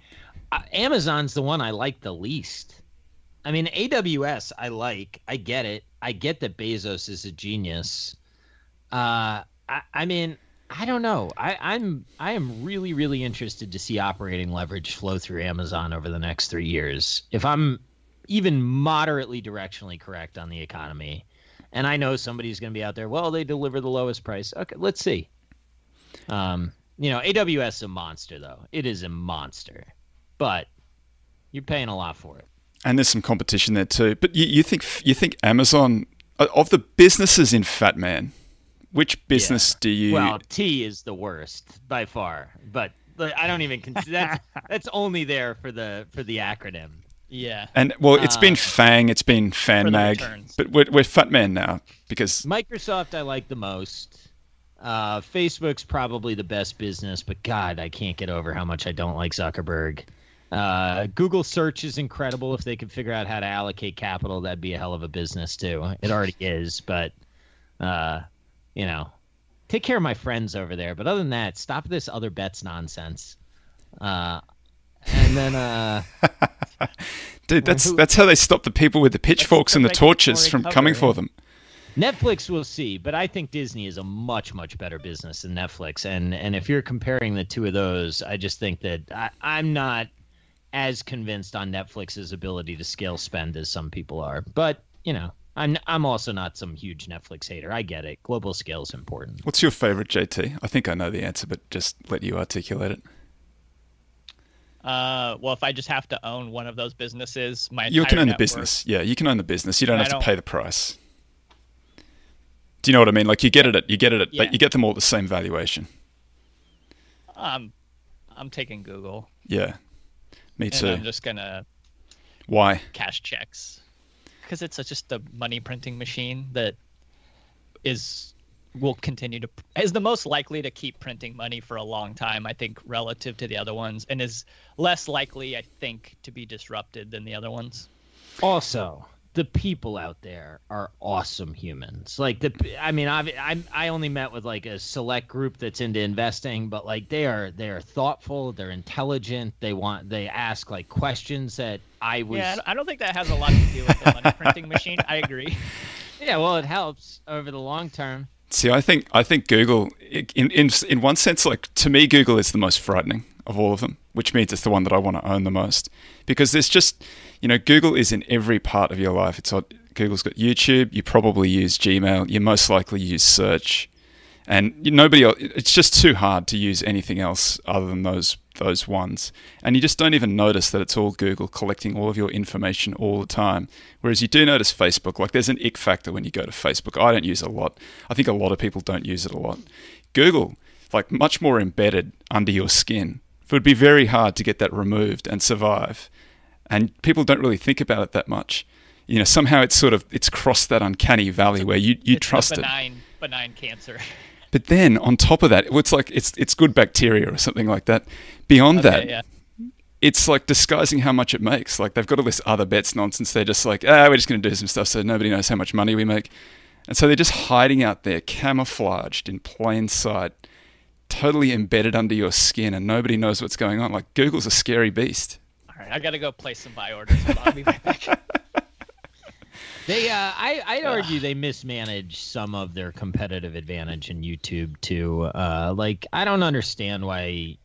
Uh, Amazon's the one I like the least. I mean, AWS I like. I get it. I get that Bezos is a genius. Uh, I, I mean, I don't know. I, I'm I am really really interested to see operating leverage flow through Amazon over the next three years. If I'm even moderately directionally correct on the economy, and I know somebody's going to be out there. Well, they deliver the lowest price. Okay, let's see. Um, you know, AWS is a monster though. It is a monster, but you're paying a lot for it. and there's some competition there too. But you, you think you think Amazon uh, of the businesses in Fat Man, which business do you? Well, T is the worst by far, but but I don't even consider that's that's only there for the for the acronym. Yeah. and well, it's been uh, Fang, it's been Fan Mag, but we're, we're Fat Man now because Microsoft I like the most. Uh, Facebook's probably the best business, but God, I can't get over how much I don't like Zuckerberg. Uh, Google search is incredible. If they could figure out how to allocate capital, that'd be a hell of a business too. It already is, but uh, you know, take care of my friends over there. But other than that, stop this other bets nonsense. Uh, and then uh, dude, that's who- that's how they stop the people with the pitchforks and the torches from cover, coming for them. Netflix we'll see, but I think Disney is a much much better business than Netflix. And and if you're comparing the two of those, I just think that I, I'm not as convinced on Netflix's ability to scale spend as some people are. But you know, I'm I'm also not some huge Netflix hater. I get it. Global scale is important. What's your favorite JT? I think I know the answer, but just let you articulate it. Uh, well, if I just have to own one of those businesses, my You can own the business. Yeah, you can own the business. You don't I have to don't- pay the price. Do you know what I mean? Like you get it at you get it at Yeah. you get them all at the same valuation. Um, I'm taking Google, Yeah, me and too. I'm just gonna Why? cash checks because it's a, just a money printing machine that is will continue to is the most likely to keep printing money for a long time i think relative to the other ones and is less likely i think to be disrupted than the other ones Also, the people out there are awesome humans. Like the, I mean, I've, I I only met with like a select group that's into investing, but like they are they are thoughtful, they're intelligent, they want they ask like questions that I was. yeah I don't- i don't think that has a lot to do with the money printing machine i agree Yeah, well, it helps over the long term. See, I think I think Google, in in in one sense, like to me, Google is the most frightening of all of them, which means it's the one that I want to own the most because there's just, you know, Google is in every part of your life. It's on, Google's got YouTube. You probably use Gmail. You most likely use search, and nobody else. It's just too hard to use anything else other than those those ones, and you just don't even notice that it's all Google collecting all of your information all the time. Whereas you do notice Facebook, like there's an ick factor when you go to Facebook. I don't use it a lot. I think a lot of people don't use it a lot. Google, like much more embedded under your skin. It would be very hard to get that removed and survive. And people don't really think about it that much. You know, somehow it's sort of it's crossed that uncanny valley where you, you it's trust a it. benign benign cancer But then on top of that, it's like it's it's good bacteria or something like that. Beyond Okay, that, yeah it's like disguising how much it makes. Like they've got all this other bets nonsense. They're just like, ah, we're just going to do some stuff so nobody knows how much money we make. And so they're just hiding out there, camouflaged in plain sight, totally embedded under your skin, and nobody knows what's going on. Like Google's a scary beast. all right i gotta go place some buy orders i'll be right back They, uh, I, I'd argue they mismanage some of their competitive advantage in YouTube too. Uh, like, I don't understand why,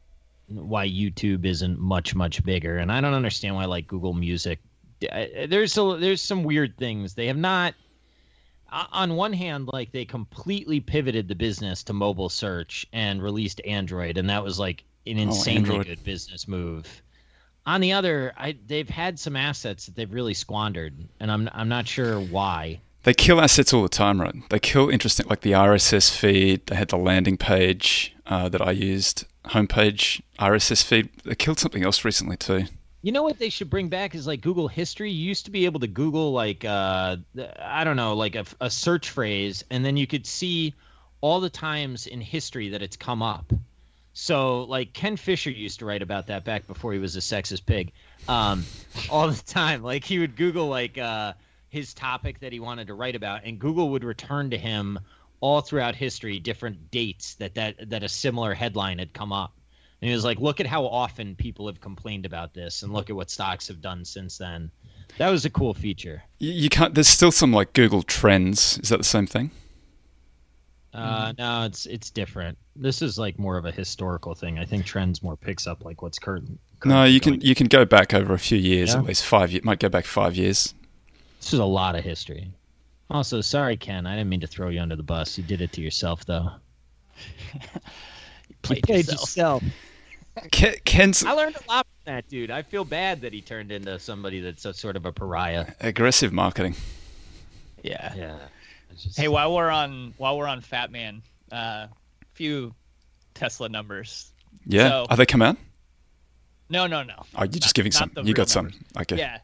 why YouTube isn't much much bigger, and I don't understand why like Google Music. uh, There's a, there's some weird things they have not. On one hand, like they completely pivoted the business to mobile search and released Android, and that was like an insanely Android. good business move. On the other, I they've had some assets that they've really squandered, and I'm I'm not sure why. They kill assets all the time, right? They kill interesting, like the RSS feed. They had the landing page uh, that I used, homepage RSS feed. They killed something else recently too. You know what they should bring back is like Google History. You used to be able to Google like uh, I don't know, like a, a search phrase, and then you could see all the times in history that it's come up. So like Ken Fisher used to write about that back before he was a sexist pig, um, all the time. Like he would Google like uh, his topic that he wanted to write about, and Google would return to him all throughout history different dates that that that a similar headline had come up. And he was like, "Look at how often people have complained about this, and look at what stocks have done since then." That was a cool feature. You, you can't. There's still some like Google Trends. Is that the same thing? Uh, no, it's it's different. This is like more of a historical thing. I think trends more picks up like what's current. No, currently you can you can go back over a few years, Yeah. at least five. years. Might go back five years. This is a lot of history. Also, sorry, Ken. I didn't mean to throw you under the bus. You did it to yourself, though. you Played yourself. Ken, Ken's I learned a lot from that dude. I feel bad that he turned into somebody that's a, sort of a pariah. aggressive marketing. Yeah. Yeah. It's just- Hey, while we're on while we're on Fat Man, uh, few Tesla numbers. Yeah, So- are they come out? No, no, no. Oh, you're just giving not some. You real got some. Okay. Yeah,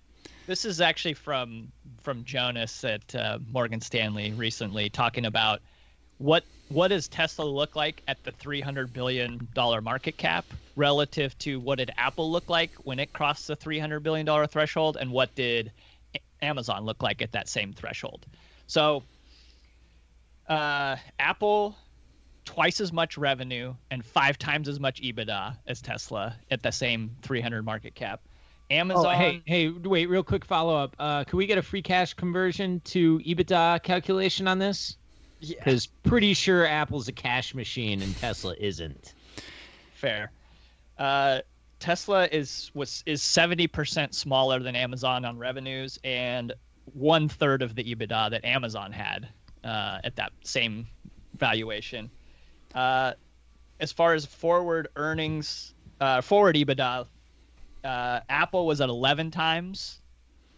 this is actually from from Jonas at uh, Morgan Stanley recently, talking about what what does Tesla look like at the 300 billion dollar market cap relative to what did Apple look like when it crossed the 300 billion dollar threshold, and what did Amazon look like at that same threshold. So, uh, Apple twice as much revenue and five times as much EBITDA as Tesla at the same 300 market cap. Amazon. Oh, hey, hey, wait, real quick follow up. Uh, can we get a free cash conversion to EBITDA calculation on this? Yeah, Because pretty sure Apple's a cash machine and Tesla isn't. fair. Uh, Tesla is was is 70% smaller than Amazon on revenues and one third of the EBITDA that Amazon had uh, at that same valuation. Uh, as far as forward earnings, uh, forward EBITDA, uh, Apple was at 11 times,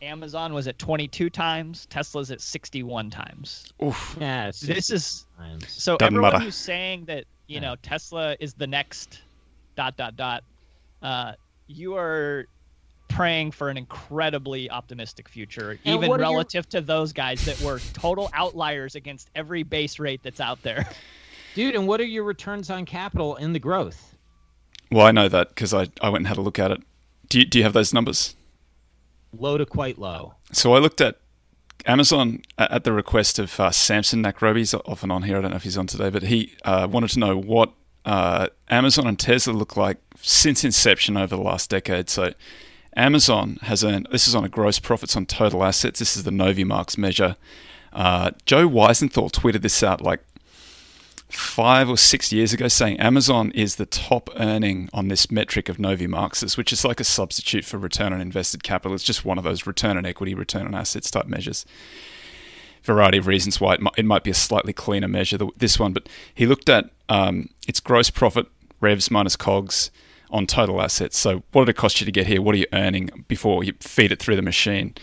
Amazon was at 22 times, Tesla's at 61 times. Oof. Yeah, This is times. so Doesn't everyone matter. who's saying that you Yeah. know Tesla is the next dot dot dot, uh, you are praying for an incredibly optimistic future, And even what are your- relative to those guys that were total outliers against every base rate that's out there. Dude, and what are your returns on capital in the growth? Well, I know that because I, I went and had a look at it. Do you, do you have those numbers? Low to quite low. So I looked at Amazon at the request of uh, Samson Nakrobi. He's and on here. I don't know if he's on today, but he uh, wanted to know what uh, Amazon and Tesla look like since inception over the last decade. So Amazon has earned, this is on a gross profits on total assets. This is the Novy-Marx measure. Uh, Joe Weisenthal tweeted this out like five or six years ago saying Amazon is the top earning on this metric of Novy Novy-Marx's, which is like a substitute for return on invested capital. It's just one of those return on equity, return on assets type measures. Variety of reasons why it might, it might be a slightly cleaner measure, th- this one, but he looked at um, its gross profit, revs minus cogs on total assets. So, what did it cost you to get here? What are you earning before you feed it through the machine?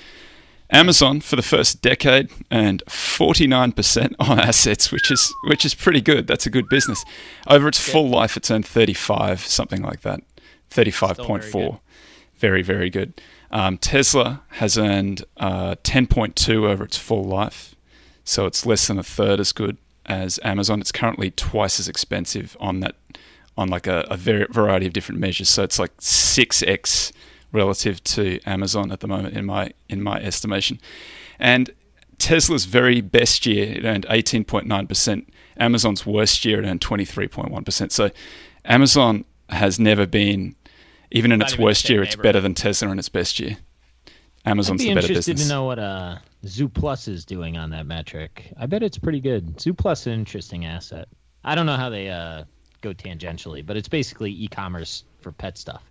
Amazon for the first decade earned 49% on assets, which is which is pretty good. That's a good business. Over its full life, it's earned 35, something like that, 35.4. Very, very good. Um, Tesla has earned uh, 10.2 over its full life, so it's less than a third as good as Amazon. It's currently twice as expensive on that, on like a, a very variety of different measures. So it's like 6x relative to Amazon at the moment in my in my estimation. And Tesla's very best year it earned 18.9%. Amazon's worst year it earned 23.1%. So Amazon has never been even in Not its even worst year it's better than Tesla in its best year. I'd Amazon's be the better interested to know what uh Zooplus is doing on that metric. I bet it's pretty good. Zooplus is an interesting asset. I don't know how they uh, go tangentially, but it's basically e-commerce for pet stuff.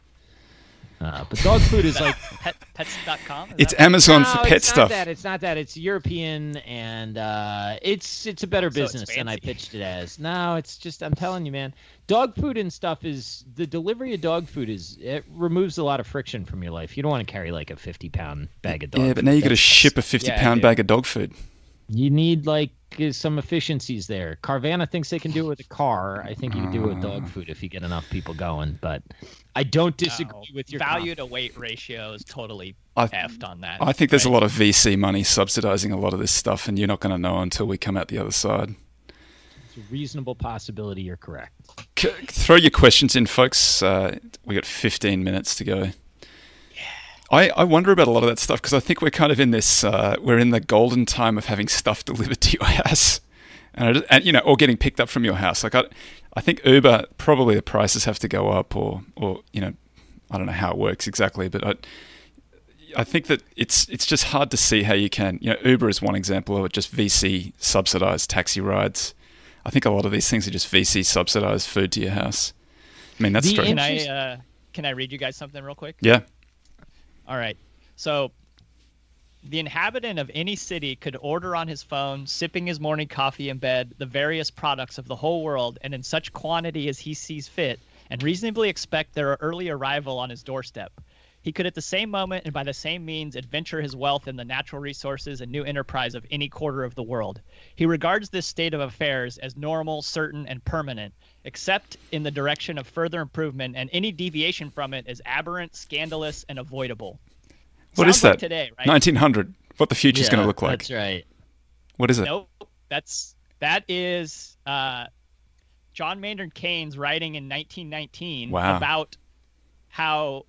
Uh, but dog food is like Pet, pets.com? Is It's that- Amazon no, for it's pet not stuff. That. It's not that. It's European, and uh, it's it's a better So business than I pitched it as. No, it's just I'm telling you, man. Dog food and stuff is the delivery of dog food is it removes a lot of friction from your life. You don't want to carry like a 50 pound bag of dog. Yeah, food. but now you got to ship a 50 Yeah, pound bag of dog food. You need like uh, some efficiencies there. Carvana thinks they can do it with a car. I think you can do it with dog food if you get enough people going. But I don't disagree No. with your value to weight ratio is totally I- effed on that. I think there's a lot of VC money subsidizing a lot of this stuff, and you're not going to know until we come out the other side. It's a reasonable possibility you're correct. C- throw your questions in, folks. Uh, we got 15 minutes to go. I, I wonder about a lot of that stuff because I think we're kind of in this uh, we're in the golden time of having stuff delivered to your house, and, I just- and you know, or getting picked up from your house. Like I, I think Uber probably the prices have to go up, or or you know, I don't know how it works exactly, but I, I think that it's it's just hard to see how you can. You know, Uber is one example of it, just VC subsidized taxi rides. I think a lot of these things are just VC subsidized food to your house. I mean, that's The strange. Can I uh, can I read you guys something real quick? yeah. All right. So the inhabitant of any city could order on his phone, sipping his morning coffee in bed, the various products of the whole world, and in such quantity as he sees fit, and reasonably expect their early arrival on his doorstep. He could at the same moment and by the same means adventure his wealth in the natural resources and new enterprise of any quarter of the world. He regards this state of affairs as normal, certain, and permanent, except in the direction of further improvement, and any deviation from it is aberrant, scandalous, and avoidable. What Sounds is like that? today, right? 1900. What the future's going Yeah, to look like? That's right. What is it? Nope. That's that is uh, John Maynard Keynes writing in 1919 Wow. about how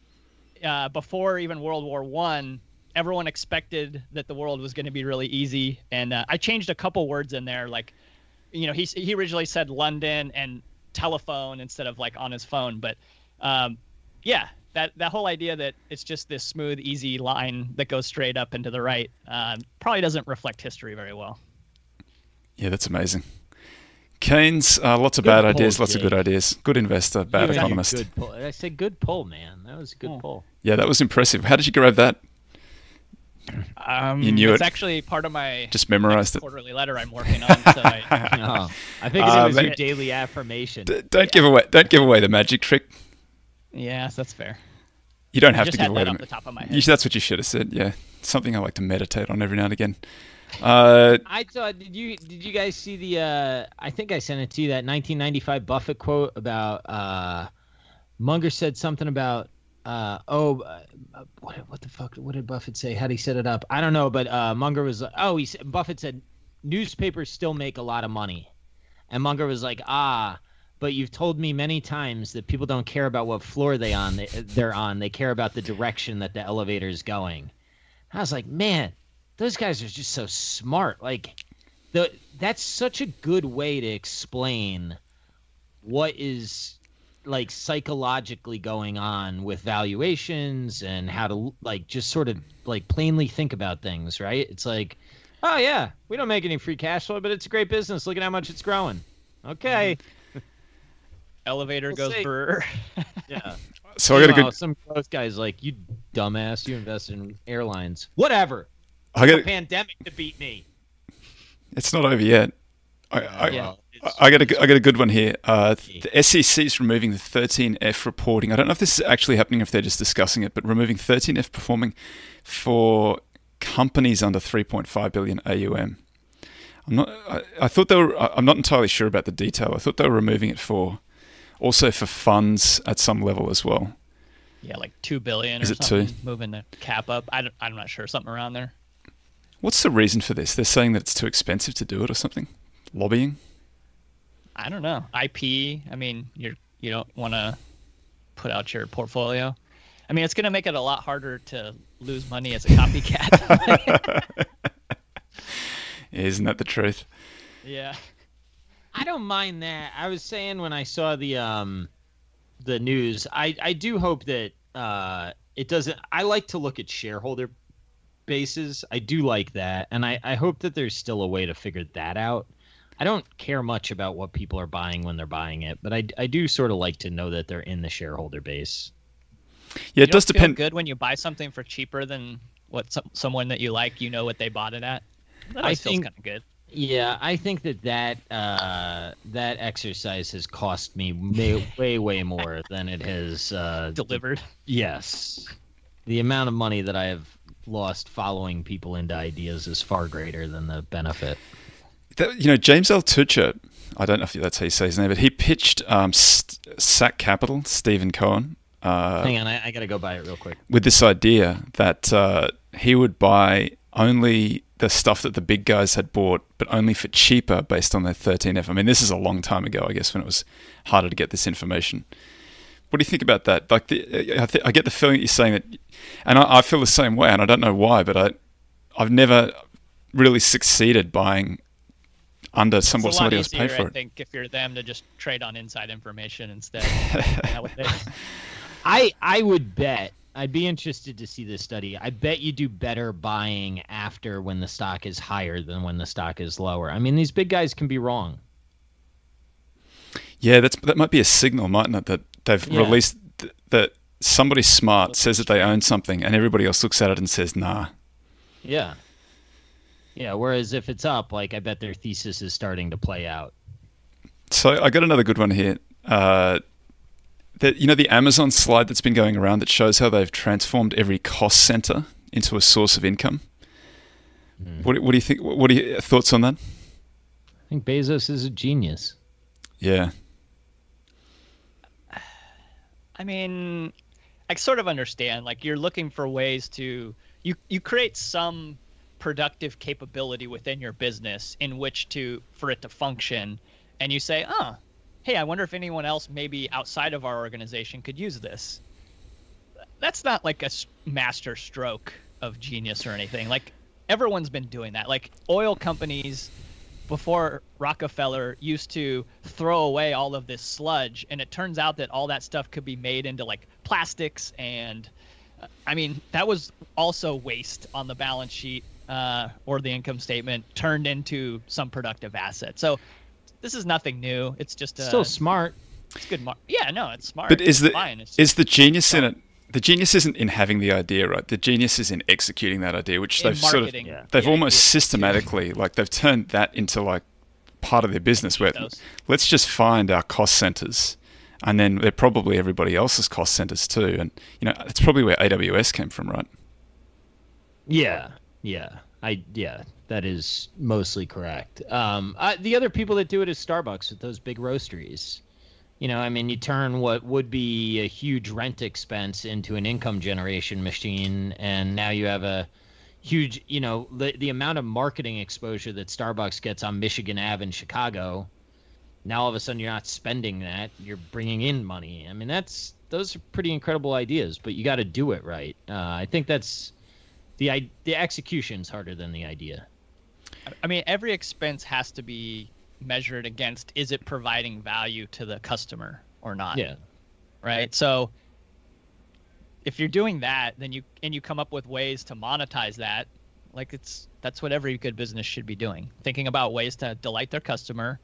uh, before even World War One, everyone expected that the world was going to be really easy, and uh, I changed a couple words in there, like you know he he originally said London and telephone instead of like on his phone, but um, yeah. That, that whole idea that it's just this smooth, easy line that goes straight up and to the right um, probably doesn't reflect history very well. Yeah, that's amazing. Keynes, uh, lots of Good bad pull, ideas, lots of good ideas. Good investor, bad You had a economist. Good pull. I said good pull, man. That was a good Oh. pull. Yeah, that was impressive. How did you grab that? Um, You knew it. it's it. actually part of my Just memorized it. quarterly letter I'm working on. So I, Oh, I think Uh, it was but- your daily affirmation. D- don't give away. Don't give away the magic trick. yes, that's fair. You don't I have just to give away that the. off the top of my You, that's what you should have said. Yeah, something I like to meditate on every now and again. Uh, I saw. Did you did you guys see the? uh I think I sent it to you that 1995 Buffett quote about. uh Munger said something about. uh Oh, uh, what what the fuck? What did Buffett say? How did he set it up? I don't know, but uh Munger was. Oh, he said Buffett said newspapers still make a lot of money, and Munger was like, ah. But you've told me many times that people don't care about what floor they on they, they're on. They care about the direction that the elevator is going. I was like, man, those guys are just so smart. Like, the that's such a good way to explain what is like psychologically going on with valuations and how to like just sort of like plainly think about things, right? It's like, oh yeah, we don't make any free cash flow, but it's a great business. Look at how much it's growing. Okay, mm-hmm. Elevator We'll goes see. brr. yeah. so I got a good. Some growth guys like you, dumbass. You invest in airlines. Whatever. I A got. pandemic to beat me. It's not over yet. I, I, Yeah. I- I got a, good- got a good one here. Uh, the SEC is removing the 13F reporting. I don't know if this is actually happening, if they're just discussing it, but removing 13F performing for companies under 3.5 billion AUM. I'm not. I, I thought they were. I- I'm not entirely sure about the detail. I thought they were removing it for, also for funds at some level as well. yeah, like two billion Is or it two? Moving the cap up. I don't, I'm not sure. Something around there. What's the reason for this? They're saying that it's too expensive to do it or something. Lobbying. I don't know. IP. I mean, you're you don't want to put out your portfolio. I mean, it's going to make it a lot harder to lose money as a copycat. Isn't that the truth? yeah. I don't mind that. I was saying when I saw the um the news, I I do hope that uh it doesn't I like to look at shareholder bases, I do like that, and I, I hope that there's still a way to figure that out. I don't care much about what people are buying when they're buying it, but I, I do sort of like to know that they're in the shareholder base. Yeah, it You does depend. good when you buy something for cheaper than what some, someone that you like, you know what they bought it at. That I think- kind of good. Yeah, I think that that uh, that exercise has cost me way, way, way more than it has uh, Delivered. Yes. The amount of money that I have lost following people into ideas is far greater than the benefit. That, you know, James Altucher, I don't know if that's how you say his name, but he pitched um, St- SAC Capital, Steven Cohen, uh, Hang on, I, I got to go buy it real quick. with this idea that uh, he would buy only the stuff that the big guys had bought, but only for cheaper based on their 13F. I mean, this is a long time ago, I guess, when it was harder to get this information. What do you think about that? Like, the, I, th- I get the feeling that you're saying that, and I, I feel the same way, and I don't know why, but I, I've never really succeeded buying under some what it's a lot somebody else easier, paid for I it. think, if you're them to just trade on inside information instead. I I would bet I'd be interested to see this study. I bet you do better buying after when the stock is higher than when the stock is lower. I mean, these big guys can be wrong. Yeah, that's that might be a signal, mightn't it? That they've Yeah. released th- that somebody smart says that they own something, and everybody else looks at it and says, "Nah." Yeah. Yeah, whereas if it's up, like I bet their thesis is starting to play out. So I got another good one here. Uh, that you know the Amazon slide that's been going around that shows how they've transformed every cost center into a source of income. What, what do you think? What are your thoughts on that? I think Bezos is a genius. Yeah, I mean, I sort of understand. Like you're looking for ways to you you create some productive capability within your business in which to for it to function, and you say, "Oh, hey, I wonder if anyone else maybe outside of our organization could use this." That's not like a master stroke of genius or anything. Like everyone's been doing that. Like oil companies before Rockefeller used to throw away all of this sludge, and it turns out that all that stuff could be made into like plastics, and uh, I mean that was also waste on the balance sheet uh, or the income statement turned into some productive asset. So this is nothing new. It's just uh, Still smart. it's good. Mar- yeah, no, it's smart. but is It's the fine. It's is the genius in it? The genius isn't in having the idea, right? The genius is in executing that idea, which In they've sort of yeah. they've Yeah, almost yeah. systematically like they've turned that into like part of their business where ethos. let's just find our cost centers and then they're probably everybody else's cost centers too and you know it's probably where aws came from right Yeah, yeah, I yeah, that is mostly correct. Um, uh, the other people that do it is Starbucks with those big roasteries. You know, I mean, you turn what would be a huge rent expense into an income generation machine, and now you have a huge, you know, the the amount of marketing exposure that Starbucks gets on Michigan Ave in Chicago. Now all of a sudden you're not spending that; you're bringing in money. I mean, that's those are pretty incredible ideas, but you got to do it right. Uh, I think that's the the execution's harder than the idea. I mean, every expense has to be measured against is it providing value to the customer or not? Yeah. Right. So if you're doing that, then you and you come up with ways to monetize that, like it's that's what every good business should be doing. Thinking about ways to delight their customer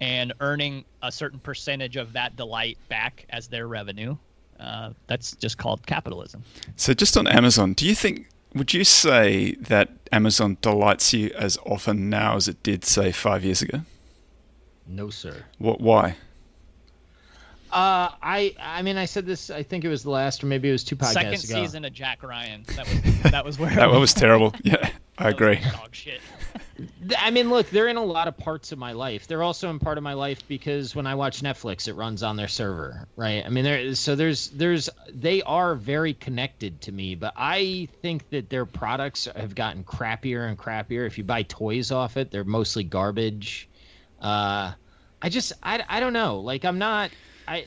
and earning a certain percentage of that delight back as their revenue. Uh, that's just called capitalism. so just on amazon do you think would you say that amazon delights you as often now as it did say five years ago No, sir. what why Uh, I I mean, I said this. I think it was the last, or maybe it was two podcasts Second ago. season of Jack Ryan. That was that was where that was terrible yeah i that agree Dog shit. I mean, look, they're in a lot of parts of my life. They're also in part of my life because when I watch Netflix, it runs on their server, right? I mean, there. So there's there's they are very connected to me, but I think that their products have gotten crappier and crappier. If you buy toys off it, they're mostly garbage. Uh, I just I, I don't know. Like I'm not I.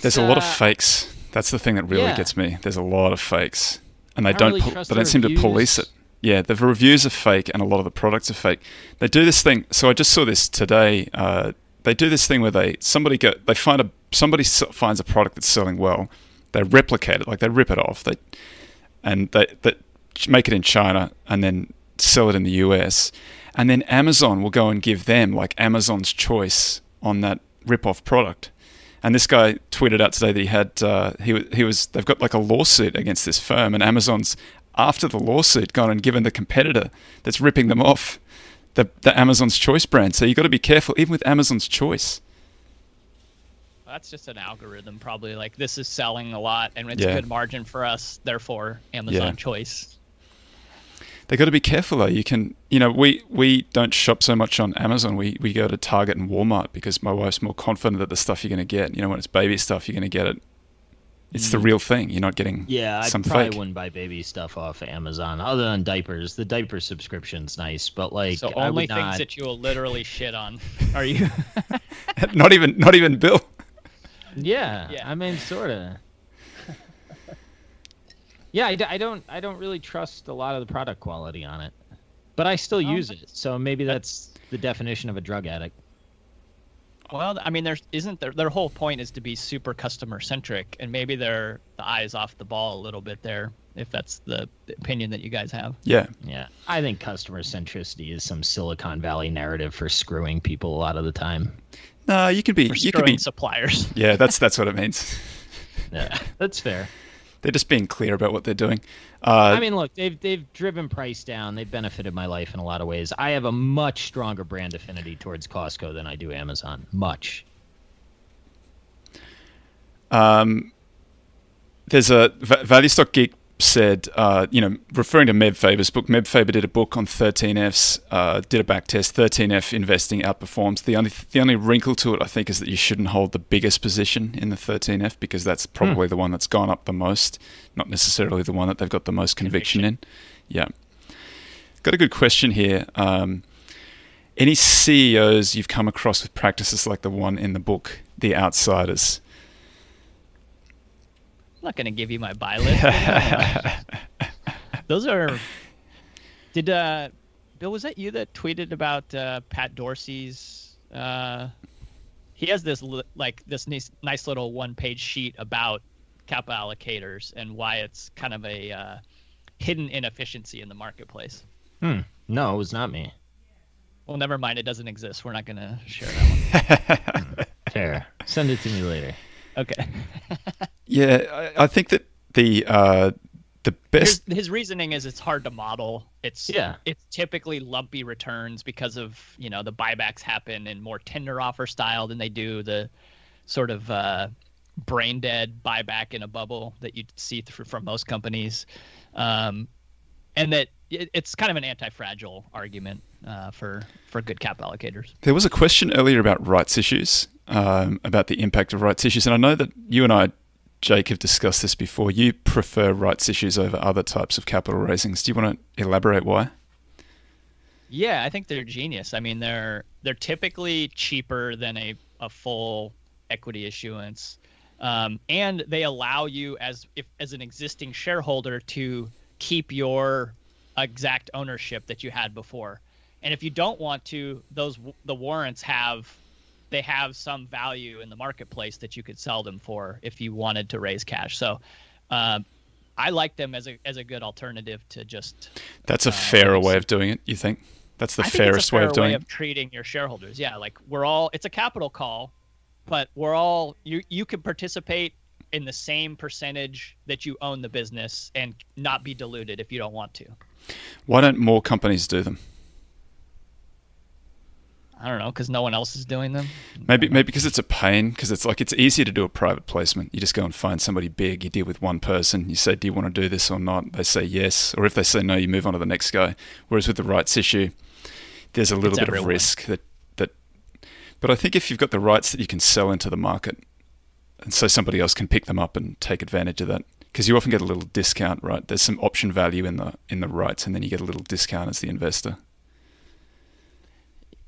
there's a lot of uh, fakes that's the thing that really yeah. gets me there's a lot of fakes and they I don't don't really trust they the don't seem to police it Yeah, the reviews are fake, and a lot of the products are fake. They do this thing. So I just saw this today. Uh, they do this thing where they somebody go they find a somebody finds a product that's selling well, they replicate it, like they rip it off, they and they that make it in China and then sell it in the US, and then Amazon will go and give them like Amazon's choice on that rip-off product. And this guy tweeted out today that he had uh, he he was they've got like a lawsuit against this firm, and Amazon's after the lawsuit gone and given the competitor that's ripping them off the the Amazon's Choice brand. So you've got to be careful, even with Amazon's Choice. That's just an algorithm, probably. Like this is selling a lot, and it's Yeah. good margin for us. Therefore, Amazon Yeah. choice. They got to be careful though. You can, you know, we we don't shop so much on Amazon. We we go to Target and Walmart because my wife's more confident that the stuff you're going to get. You know, when it's baby stuff, you're going to get it. It's the Mm. real thing. You're not getting Yeah, I some probably fake. wouldn't buy baby stuff off Amazon other than diapers. The diaper subscription's nice, but like So I only would things not. that you will literally shit on are you? not even not even Bill. Yeah, Yeah. I mean, sort of. Yeah, I, d- I don't I don't really trust a lot of the product quality on it, but I still Oh, use it. So maybe that's the definition of a drug addict. well, I mean, there's isn't their their whole point is to be super customer centric, and maybe they're the eyes off the ball a little bit there, if that's the opinion that you guys have. Yeah, Yeah, I think customer centricity is some Silicon Valley narrative for screwing people a lot of the time. no, you could be. For You could screwing be. suppliers. Yeah, that's that's what it means. Yeah, that's fair. They're just being clear about what they're doing. Uh, I mean, look, they've they've driven price down. They've benefited my life in a lot of ways. I have a much stronger brand affinity towards Costco than I do Amazon. Much. Um, there's a Va- Value Stock Geek said, uh, you know, referring to Meb Faber's book. Meb Faber did a book on 13Fs, uh, did a back test. 13F investing outperforms. The only the only wrinkle to it, I think, is that you shouldn't hold the biggest position in the 13F because that's probably the one that's gone up the most, not necessarily the one that they've got the most conviction, in. Yeah. Got a good question here. Um, any CEOs you've come across with practices like the one in the book, The Outsiders? I'm not gonna give you my buy list. Those are. Did uh, Bill? Was that you that tweeted about uh, Pat Dorsey's? Uh, he has this like this nice, nice little one-page sheet about capital allocators and why it's kind of a uh, hidden inefficiency in the marketplace. Hmm. No, it was not me. Well, never mind. It doesn't exist. We're not gonna share that one. Fair. Send it to me later. Okay. Yeah, I, I think that the uh, the His, best. his reasoning is it's hard to model. It's Yeah. It's typically lumpy returns because of you know the buybacks happen in more tender offer style than they do the sort of uh, brain dead buyback in a bubble that you see through from most companies, um, and that it, it's kind of an anti-fragile argument uh, for for good cap allocators. There was a question earlier about rights issues, um, about the impact of rights issues, and I know that you and I, Jake, have discussed this before. You prefer rights issues over other types of capital raisings. Do you want to elaborate why? Yeah, I think they're genius. I mean, they're they're typically cheaper than a, a full equity issuance, um, and they allow you as if as an existing shareholder to keep your exact ownership that you had before. And if you don't want to, those the warrants have they have some value in the marketplace that you could sell them for if you wanted to raise cash. So. Um, I like them as a as a good alternative to just That's a Uh, fairer way of doing it. You think that's the I think it's a fairest way of doing way it? of treating your shareholders. Yeah, like we're all it's a capital call, but we're all you you can participate in the same percentage that you own the business and not be diluted if you don't want to. Why don't more companies do them? I don't know because no one else is doing them. Maybe maybe because it's a pain. Because it's like it's easier to do a private placement. You just go and find somebody big. You deal with one person. You say, "Do you want to do this or not?" They say yes, or if they say no, you move on to the next guy. Whereas with the rights issue, there's a little bit of risk that that. But I think if you've got the rights that you can sell into the market, and so somebody else can pick them up and take advantage of that, because you often get a little discount, right? There's some option value in the in the rights, and then you get a little discount as the investor.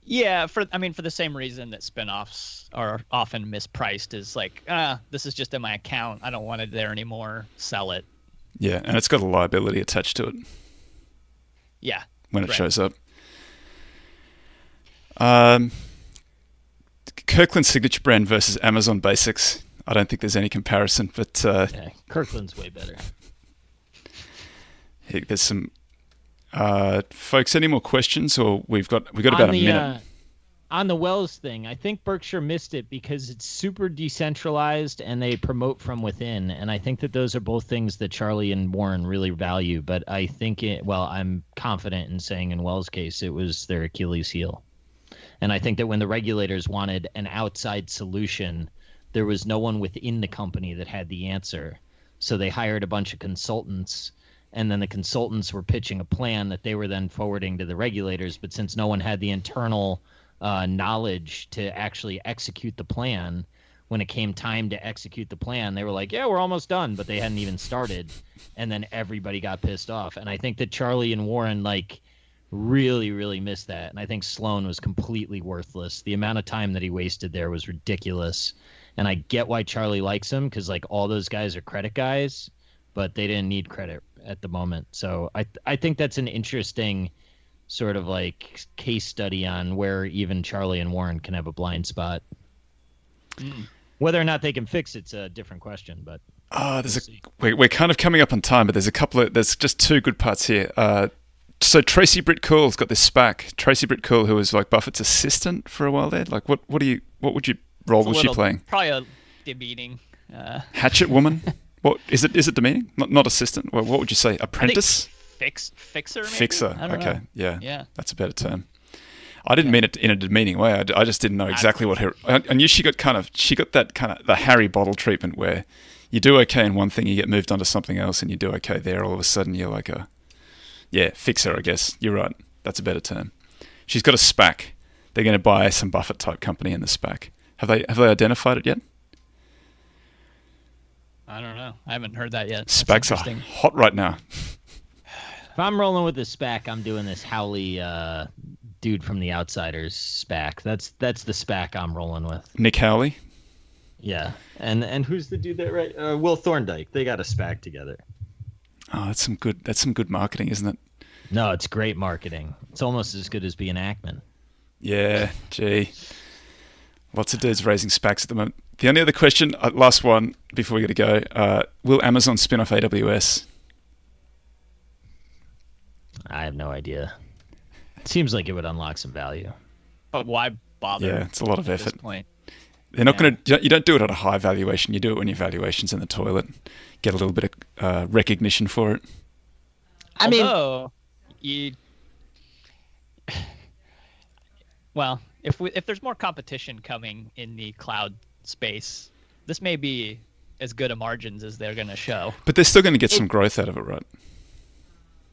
Yeah, for I mean for the same reason that spinoffs are often mispriced is like ah this is just in my account I don't want it there anymore sell it Yeah, and it's got a liability attached to it. yeah when it Right. shows up. Um, Kirkland Signature Brand versus Amazon Basics. I don't think there's any comparison, but uh, Yeah, Kirkland's way better. There's some uh, folks. Any more questions, or we've got we've got about on a minute. uh, on the Wells thing, I think Berkshire missed it because it's super decentralized and they promote from within. And I think that those are both things that Charlie and Warren really value. But I think it, well, I'm confident in saying in Wells' case, it was their Achilles heel. And I think that when the regulators wanted an outside solution, there was no one within the company that had the answer. So they hired a bunch of consultants and then the consultants were pitching a plan that they were then forwarding to the regulators. But since no one had the internal uh, knowledge to actually execute the plan, when it came time to execute the plan, they were like, "Yeah, we're almost done," but they hadn't even started, and then everybody got pissed off. And I think that Charlie and Warren like really, really missed that. And I think Sloan was completely worthless. The amount of time that he wasted there was ridiculous. And I get why Charlie likes him because like all those guys are credit guys, but they didn't need credit at the moment. So I I think that's an interesting sort of like case study on where even Charlie and Warren can have a blind spot. Whether or not they can fix it's a different question, but Ah, there's a see. we're, we're kind of coming up on time, but there's a couple of there's just two good parts here. Uh, so Tracy Britt Cool's got this SPAC. Tracy Britt Cool, who was like Buffett's assistant for a while there. Like, what what do you what would you role It's a was she playing? Probably a demeaning. Uh, Hatchet woman? what is it? Is it demeaning? Not not assistant. Well, what would you say? Apprentice? fix fixer. Maybe? Fixer. Okay. know. Yeah. Yeah. That's a better term. I didn't mean it in a demeaning way. I, I just didn't know exactly what her. I, I knew she got kind of she got that kind of the Harry Bottle treatment where you do okay in one thing, you get moved on to something else, and you do okay there. All of a sudden, you're like a yeah fixer. I guess you're right. That's a better term. She's got a SPAC. They're going to buy some Buffett type company in the SPAC. Have they have they identified it yet? I don't know. I haven't heard that yet. SPACs are hot right now. if I'm rolling with the SPAC, I'm doing this Howley uh, dude from the Outsiders SPAC. That's that's the SPAC I'm rolling with. Nick Howley. Yeah, and and who's the dude that right? Uh, Will Thorndike. They got a SPAC together. Oh, that's some good. That's some good marketing, isn't it? No, it's great marketing. It's almost as good as being Ackman. Yeah, gee. Lots of dudes raising SPACs at the moment. The only other question, uh, last one before we got to go. Uh, will Amazon spin off AWS? I have no idea. It seems like it would unlock some value. But why bother? Yeah, it's a lot of at this effort. point. They're not Yeah. going to. You don't do it at a high valuation. You do it when your valuation's in the toilet. Get a little bit of uh, recognition for it. I mean, Although, you. Well, if we, if there's more competition coming in the cloud space, this may be as good a margins as they're going to show. But they're still going to get some growth out of it, right?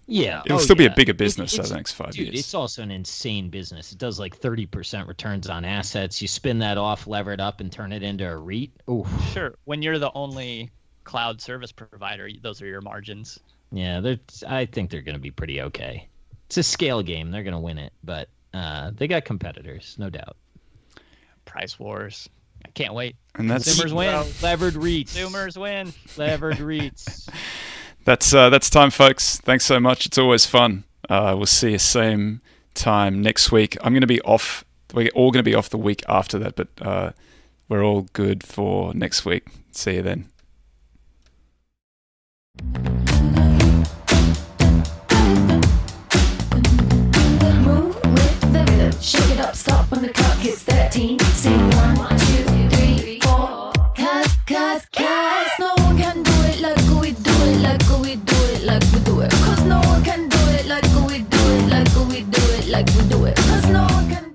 yeah, It'll oh, still be a bigger business over it's- the next five dude, years. It's also an insane business. It does like thirty percent returns on assets. You spin that off, lever it up, and turn it into a REIT. Ooh, Sure, when you're the only cloud service provider, those are your margins. yeah. They're, I think they're going to be pretty okay. It's a scale game. They're going to win it, but uh, they got competitors, no doubt. Price wars. I can't wait. And that's Zoomers win. Well, levered REITs. Zoomers win. Levered REITs. that's uh, that's time, folks. Thanks so much. It's always fun. Uh, we'll see you same time next week. I'm going to be off. We're all going to be off the week after that, but uh, we're all good for next week. See you then. Move with the rhythm. Shake it up, stop when the clock hits 13. Sing one, one. like we do it. Cause no one can